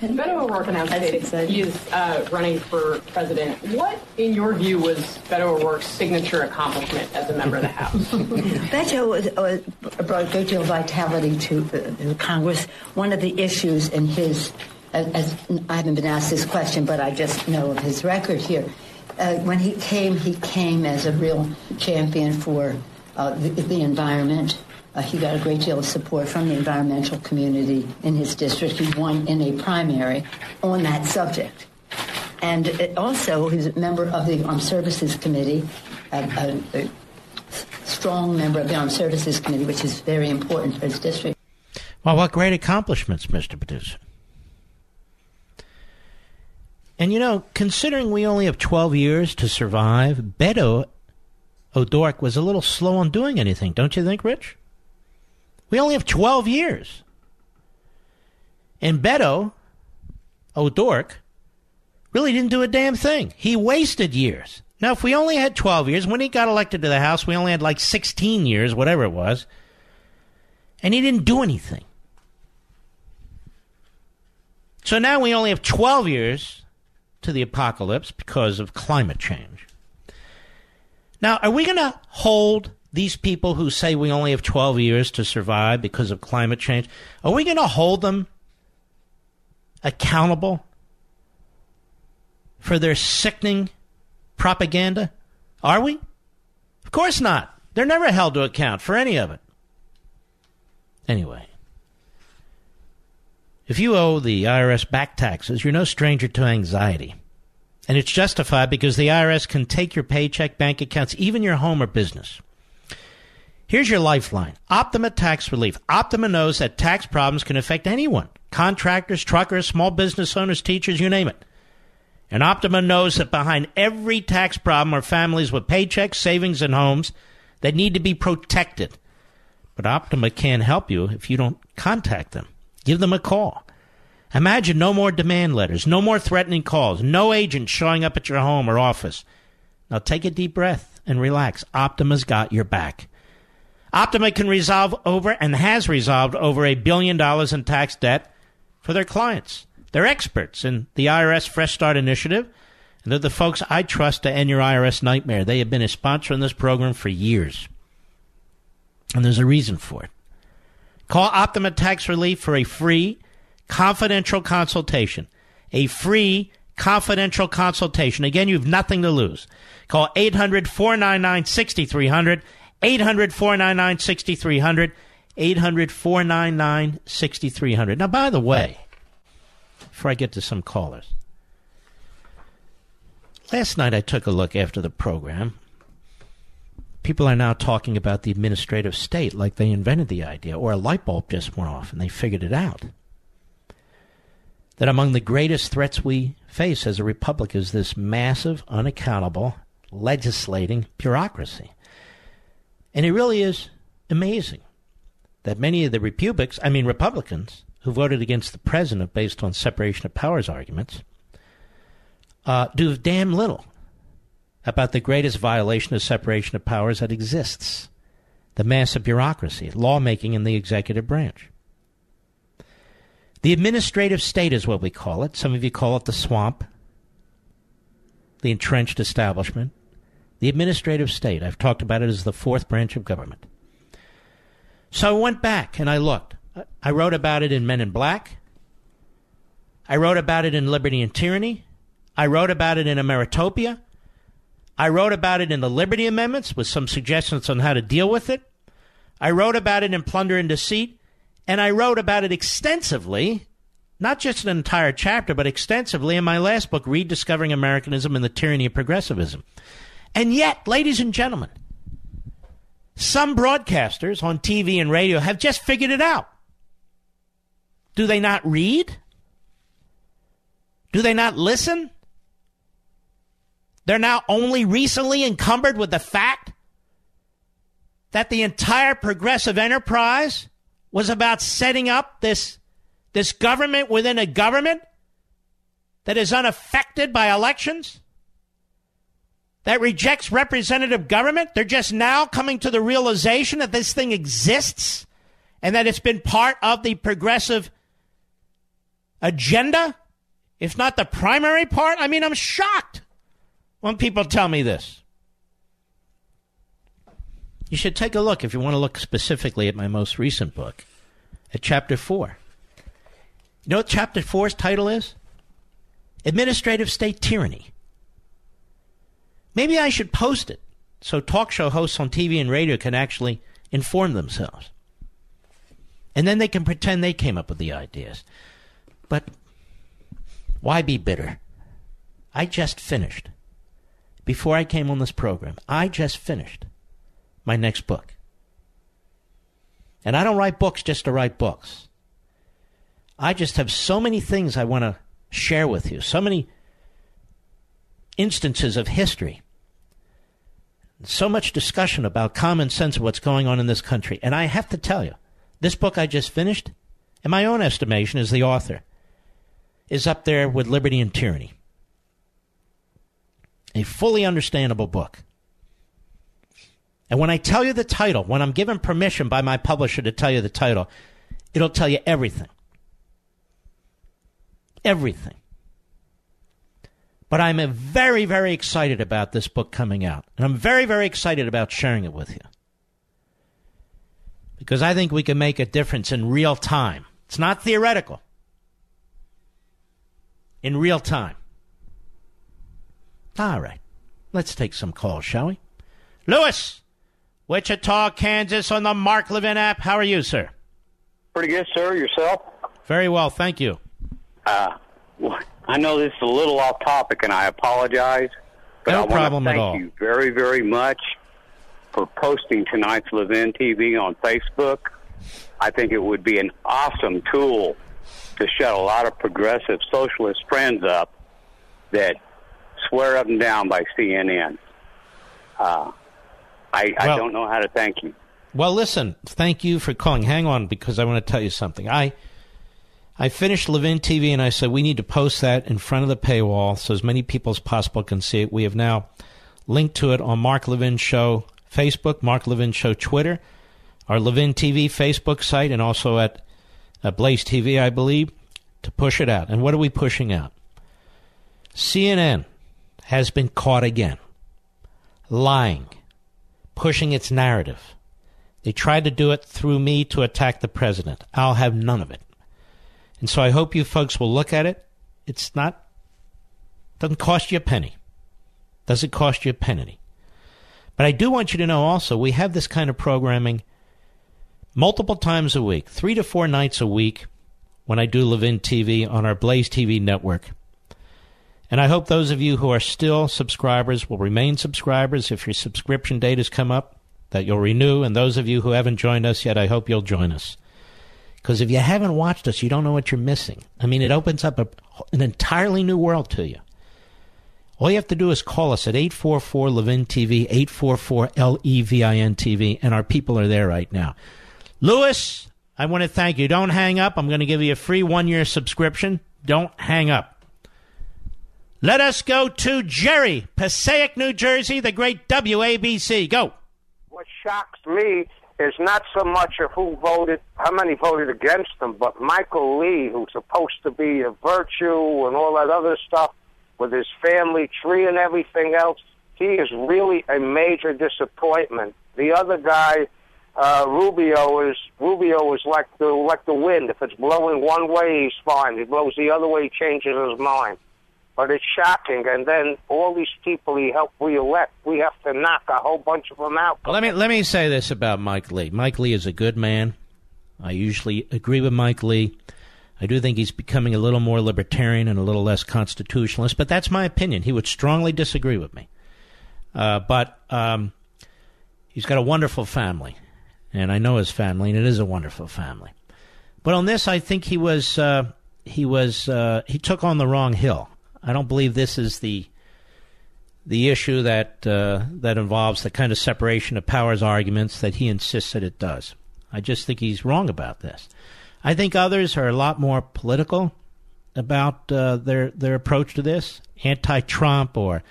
Beto O'Rourke announced that he is uh, running for president. What, in your view, was Beto O'Rourke's signature accomplishment as a member of the House? Beto was, uh, brought a great deal of vitality to uh, Congress. One of the issues in his, as, as, I haven't been asked this question, but I just know of his record here. Uh, when he came, he came as a real champion for uh, the, the environment. Uh, he got a great deal of support from the environmental community in his district. He won in a primary on that subject. And also, he's a member of the Armed Services Committee, a, a, a strong member of the Armed Services Committee, which is very important for his district. Well, what great accomplishments, Mr. Producer. And you know, considering we only have 12 years to survive, Beto O'Dork was a little slow on doing anything, don't you think, Rich? We only have 12 years. And Beto O'Dork really didn't do a damn thing. He wasted years. Now, if we only had 12 years, when he got elected to the House, we only had like 16 years, whatever it was, and he didn't do anything. So now we only have 12 years to the apocalypse because of climate change. Now, are we going to hold these people who say we only have 12 years to survive because of climate change, are we going to hold them accountable for their sickening propaganda? Are we? Of course not. They're never held to account for any of it. Anyway, if you owe the IRS back taxes, you're no stranger to anxiety. And it's justified because the IRS can take your paycheck, bank accounts, even your home or business. Here's your lifeline Optima Tax Relief. Optima knows that tax problems can affect anyone contractors, truckers, small business owners, teachers, you name it. And Optima knows that behind every tax problem are families with paychecks, savings, and homes that need to be protected. But Optima can't help you if you don't contact them. Give them a call. Imagine no more demand letters, no more threatening calls, no agent showing up at your home or office. Now take a deep breath and relax. Optima's got your back. Optima can resolve over and has resolved over a billion dollars in tax debt for their clients. They're experts in the IRS Fresh Start Initiative, and they're the folks I trust to end your IRS nightmare. They have been a sponsor in this program for years. And there's a reason for it. Call Optima Tax Relief for a free, confidential consultation. A free, confidential consultation. Again, you have nothing to lose. Call 800 499 6300. 800 499 6300. 800 499 6300. Now, by the way, before I get to some callers, last night I took a look after the program. People are now talking about the administrative state like they invented the idea, or a light bulb just went off and they figured it out. That among the greatest threats we face as a republic is this massive, unaccountable, legislating bureaucracy. And it really is amazing that many of the Republics, I mean Republicans, who voted against the president based on separation of powers arguments, uh, do damn little about the greatest violation of separation of powers that exists the massive bureaucracy, lawmaking in the executive branch. The administrative state is what we call it. Some of you call it the swamp, the entrenched establishment. The administrative state. I've talked about it as the fourth branch of government. So I went back and I looked. I wrote about it in Men in Black. I wrote about it in Liberty and Tyranny. I wrote about it in Ameritopia. I wrote about it in the Liberty Amendments with some suggestions on how to deal with it. I wrote about it in Plunder and Deceit. And I wrote about it extensively, not just an entire chapter, but extensively in my last book, Rediscovering Americanism and the Tyranny of Progressivism. And yet, ladies and gentlemen, some broadcasters on TV and radio have just figured it out. Do they not read? Do they not listen? They're now only recently encumbered with the fact that the entire progressive enterprise was about setting up this, this government within a government that is unaffected by elections, that rejects representative government. They're just now coming to the realization that this thing exists and that it's been part of the progressive agenda, if not the primary part. I mean, I'm shocked when people tell me this. You should take a look if you want to look specifically at my most recent book, at chapter 4. You know what chapter four's title is? Administrative State Tyranny. Maybe I should post it so talk show hosts on TV and radio can actually inform themselves. And then they can pretend they came up with the ideas. But why be bitter? I just finished. Before I came on this program, I just finished my next book. And I don't write books just to write books. I just have so many things I want to share with you, so many instances of history, so much discussion about common sense of what's going on in this country. And I have to tell you, this book I just finished, in my own estimation as the author, is up there with Liberty and Tyranny. A fully understandable book. And when I tell you the title, when I'm given permission by my publisher to tell you the title, it'll tell you everything. Everything. But I'm very, very excited about this book coming out. And I'm very, very excited about sharing it with you. Because I think we can make a difference in real time. It's not theoretical. In real time. All right. Let's take some calls, shall we? Lewis! Wichita, Kansas on the Mark Levin app. How are you, sir? Pretty good, sir. Yourself? Very well, thank you. Uh, I know this is a little off topic, and I apologize. But no I problem want at to all. thank you very, very much for posting tonight's Levin TV on Facebook. I think it would be an awesome tool to shut a lot of progressive socialist friends up that swear up and down by CNN. Uh, I, I don't know how to thank you. Well, listen, thank you for calling. Hang on, because I want to tell you something. I I finished Levin TV, and I said we need to post that in front of the paywall so as many people as possible can see it. We have now linked to it on Mark Levin Show Facebook, Mark Levin Show Twitter, our Levin TV Facebook site, and also at uh, Blaze TV, I believe, to push it out. And what are we pushing out? CNN has been caught again lying, pushing its narrative. They tried to do it through me to attack the president. I'll have none of it. And so I hope you folks will look at it. It's not doesn't cost you a penny. Doesn't cost you a penny. But I do want you to know also we have this kind of programming multiple times a week, three to four nights a week when I do Levin TV on our Blaze TV network. And I hope those of you who are still subscribers will remain subscribers if your subscription date has come up, that you'll renew. And those of you who haven't joined us yet, I hope you'll join us. Because if you haven't watched us, you don't know what you're missing. I mean, it opens up a, an entirely new world to you. All you have to do is call us at 844 Levin TV, 844 L E V I N TV, and our people are there right now. Lewis, I want to thank you. Don't hang up. I'm going to give you a free one year subscription. Don't hang up. Let us go to Jerry, Passaic, New Jersey, the great WABC. Go. What shocks me is not so much of who voted, how many voted against him, but Michael Lee, who's supposed to be a virtue and all that other stuff with his family tree and everything else. He is really a major disappointment. The other guy, uh, Rubio, is Rubio is like the like the wind. If it's blowing one way, he's fine. If it blows the other way, he changes his mind. But it's shocking. And then all these people he helped reelect, we have to knock a whole bunch of them out. Well, let me let me say this about Mike Lee. Mike Lee is a good man. I usually agree with Mike Lee. I do think he's becoming a little more libertarian and a little less constitutionalist, but that's my opinion. He would strongly disagree with me. Uh, but um, he's got a wonderful family, and I know his family, and it is a wonderful family. But on this, I think he was uh, he was uh, he took on the wrong hill. I don't believe this is the the issue that uh, that involves the kind of separation of powers arguments that he insists that it does. I just think he's wrong about this. I think others are a lot more political about uh, their their approach to this, anti-Trump, or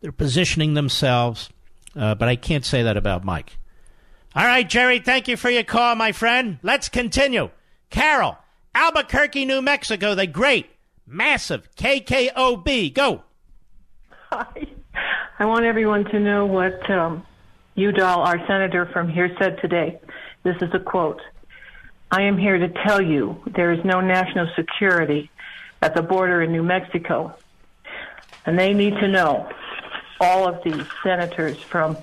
they're positioning themselves. Uh, but I can't say that about Mike. All right, Jerry, thank you for your call, my friend. Let's continue. Carol, Albuquerque, New Mexico, the great, massive KKOB. Go. Hi. I want everyone to know what um, Udall, our senator from here, said today. This is a quote. I am here to tell you there is no national security at the border in New Mexico. And they need to know, all of these senators from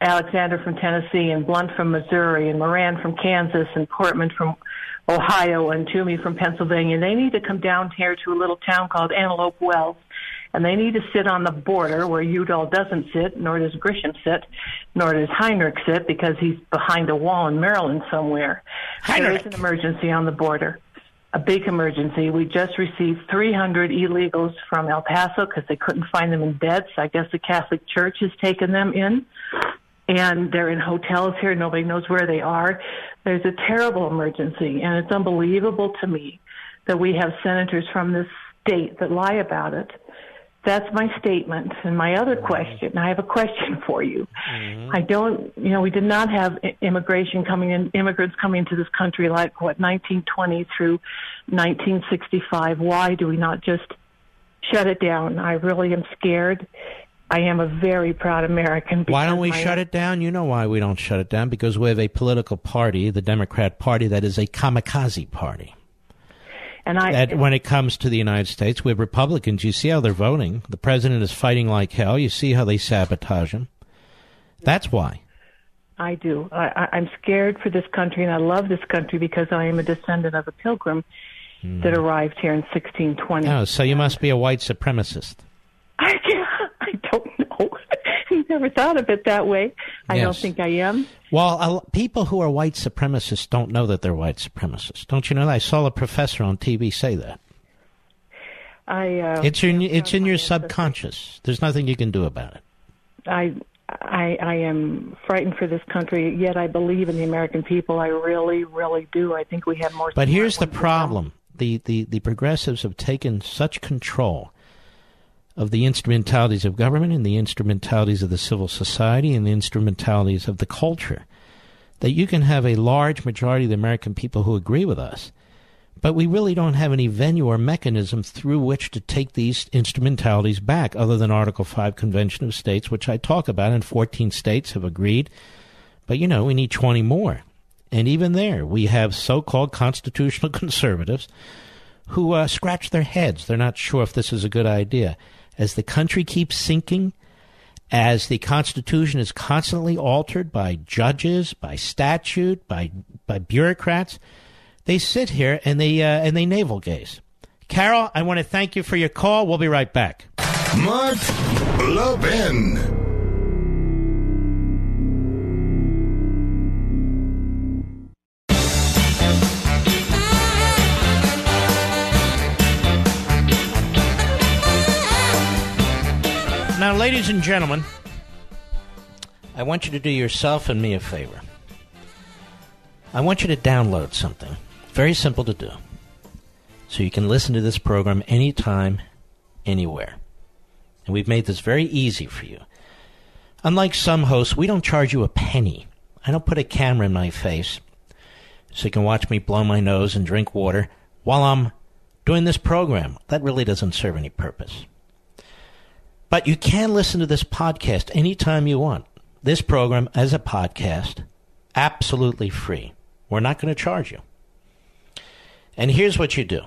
Alexander from Tennessee and Blunt from Missouri and Moran from Kansas and Portman from Ohio and Toomey from Pennsylvania, they need to come down here to a little town called Antelope Wells and they need to sit on the border where Udall doesn't sit, nor does Grisham sit, nor does Heinrich sit because he's behind a wall in Maryland somewhere. Heinrich. There is an emergency on the border, a big emergency. We just received 300 illegals from El Paso because they couldn't find them in beds. I guess the Catholic Church has taken them in. And they're in hotels here. Nobody knows where they are. There's a terrible emergency, and it's unbelievable to me that we have senators from this state that lie about it. That's my statement. And my other mm-hmm. question, I have a question for you. Mm-hmm. I don't, you know, we did not have immigration coming in, immigrants coming into this country like what 1920 through 1965. Why do we not just shut it down? I really am scared. I am a very proud American. Why don't we my- shut it down? You know why we don't shut it down? Because we have a political party, the Democrat Party, that is a kamikaze party. And I, that when it comes to the United States, we have Republicans. You see how they're voting. The president is fighting like hell. You see how they sabotage him. That's why. I do. I, I, I'm scared for this country, and I love this country because I am a descendant of a pilgrim that hmm. arrived here in 1620. Oh, so you must be a white supremacist. I, I don't know. Never thought of it that way. I don't think I am. Well, people who are white supremacists don't know that they're white supremacists. Don't you know that? I saw a professor on TV say that. I. Uh, It's in it's in your subconscious. There's nothing you can do about it. I. I, I am frightened for this country, yet I believe in the American people. I really, really do. I think we have more. But here's the ones than them. problem: the, the the progressives have taken such control of the instrumentalities of government and the instrumentalities of the civil society and the instrumentalities of the culture that you can have a large majority of the American people who agree with us, but we really don't have any venue or mechanism through which to take these instrumentalities back other than Article 5 Convention of States, which I talk about, and 14 states have agreed. But, you know, we need 20 more. And even there, we have so called constitutional conservatives who uh, scratch their heads. They're not sure if this is a good idea. As the country keeps sinking, as the Constitution is constantly altered by judges, by statute, by by bureaucrats, they sit here and they uh, and they navel gaze. Carol, I want to thank you for your call. We'll be right back. Mark Levin. Ladies and gentlemen, I want you to do yourself and me a favor. I want you to download something. Very simple to do. So you can listen to this program anytime, anywhere. And we've made this very easy for you. Unlike some hosts, we don't charge you a penny. I don't put a camera in my face so you can watch me blow my nose and drink water while I'm doing this program. That really doesn't serve any purpose. But you can listen to this podcast anytime you want. This program as a podcast, absolutely free. We're not going to charge you. And here's what you do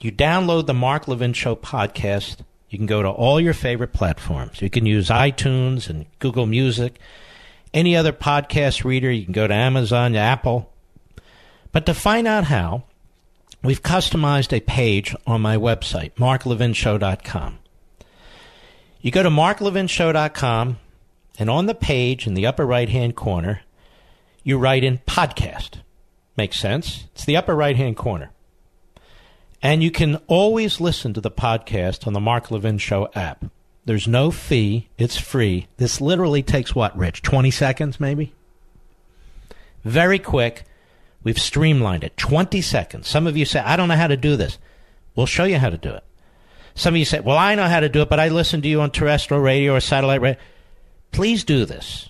you download the Mark Levin Show podcast. You can go to all your favorite platforms. You can use iTunes and Google Music, any other podcast reader. You can go to Amazon, Apple. But to find out how, we've customized a page on my website, marklevinshow.com. You go to marklevinshow.com, and on the page in the upper right hand corner, you write in podcast. Makes sense? It's the upper right hand corner. And you can always listen to the podcast on the Mark Levin Show app. There's no fee, it's free. This literally takes what, Rich? 20 seconds, maybe? Very quick. We've streamlined it. 20 seconds. Some of you say, I don't know how to do this. We'll show you how to do it. Some of you say, Well, I know how to do it, but I listen to you on terrestrial radio or satellite radio. Please do this.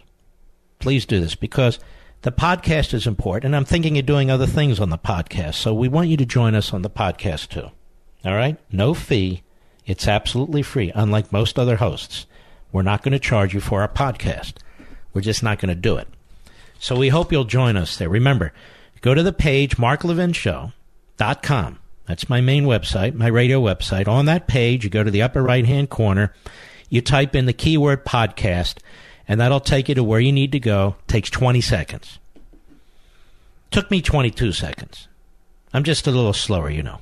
Please do this because the podcast is important, and I'm thinking of doing other things on the podcast. So we want you to join us on the podcast too. All right? No fee. It's absolutely free, unlike most other hosts. We're not going to charge you for our podcast. We're just not going to do it. So we hope you'll join us there. Remember, go to the page marklevinshow.com. That's my main website, my radio website. On that page, you go to the upper right hand corner, you type in the keyword podcast, and that'll take you to where you need to go. It Takes 20 seconds. Took me 22 seconds. I'm just a little slower, you know.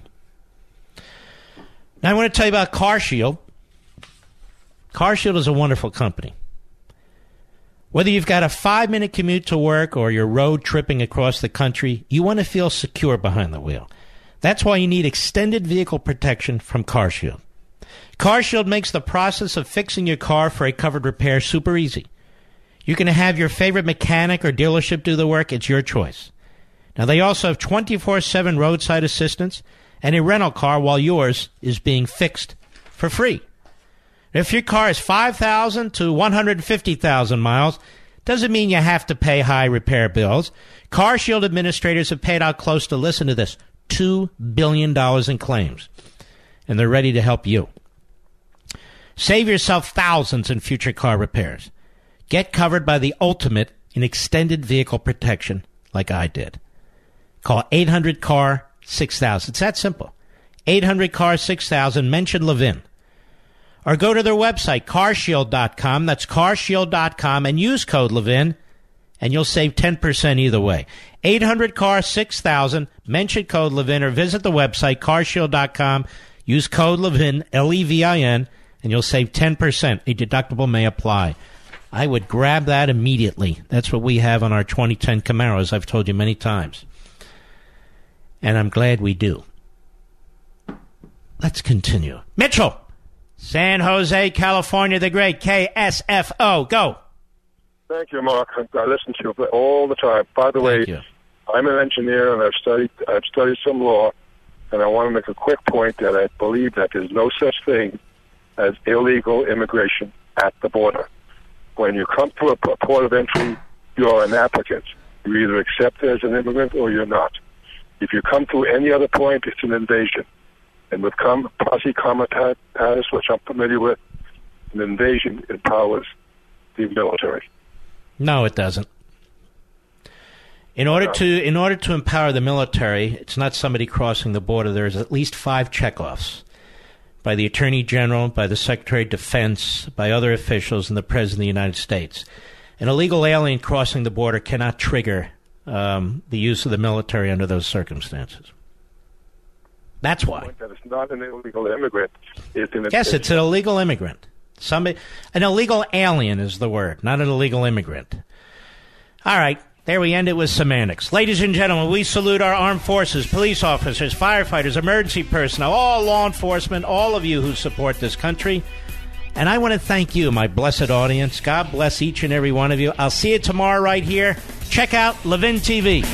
Now I want to tell you about CarShield. CarShield is a wonderful company. Whether you've got a five minute commute to work or you're road tripping across the country, you want to feel secure behind the wheel. That's why you need extended vehicle protection from CarShield. CarShield makes the process of fixing your car for a covered repair super easy. You can have your favorite mechanic or dealership do the work, it's your choice. Now, they also have 24 7 roadside assistance and a rental car while yours is being fixed for free. If your car is 5,000 to 150,000 miles, doesn't mean you have to pay high repair bills. CarShield administrators have paid out close to, listen to this, $2 billion in claims. And they're ready to help you. Save yourself thousands in future car repairs. Get covered by the ultimate in extended vehicle protection like I did. Call 800 CAR 6000. It's that simple. 800 CAR 6000. Mention Levin. Or go to their website, carshield.com. That's carshield.com and use code Levin and you'll save 10% either way. 800 CAR 6000. Mention code Levin or visit the website, carshield.com. Use code Levin, L E V I N, and you'll save 10%. A deductible may apply. I would grab that immediately. That's what we have on our 2010 Camaros, I've told you many times. And I'm glad we do. Let's continue. Mitchell! San Jose, California, the great KSFO. Go! Thank you, Mark. I listen to you all the time. By the way, I'm an engineer and I've studied I've studied some law, and I want to make a quick point that I believe that there's no such thing as illegal immigration at the border. When you come to a port of entry, you're an applicant. You're either accepted as an immigrant or you're not. If you come to any other point, it's an invasion. And with com- posse comitatus, which I'm familiar with, an invasion empowers the military. No, it doesn't. In order to in order to empower the military, it's not somebody crossing the border. There's at least five checkoffs by the Attorney General, by the Secretary of Defense, by other officials, and the President of the United States. An illegal alien crossing the border cannot trigger um, the use of the military under those circumstances. That's why. That it's not an illegal immigrant. It's an Yes, it's an illegal immigrant. Somebody, an illegal alien is the word, not an illegal immigrant. All right, there we end it with semantics. Ladies and gentlemen, we salute our armed forces, police officers, firefighters, emergency personnel, all law enforcement, all of you who support this country. And I want to thank you, my blessed audience. God bless each and every one of you. I'll see you tomorrow right here. Check out Levin TV.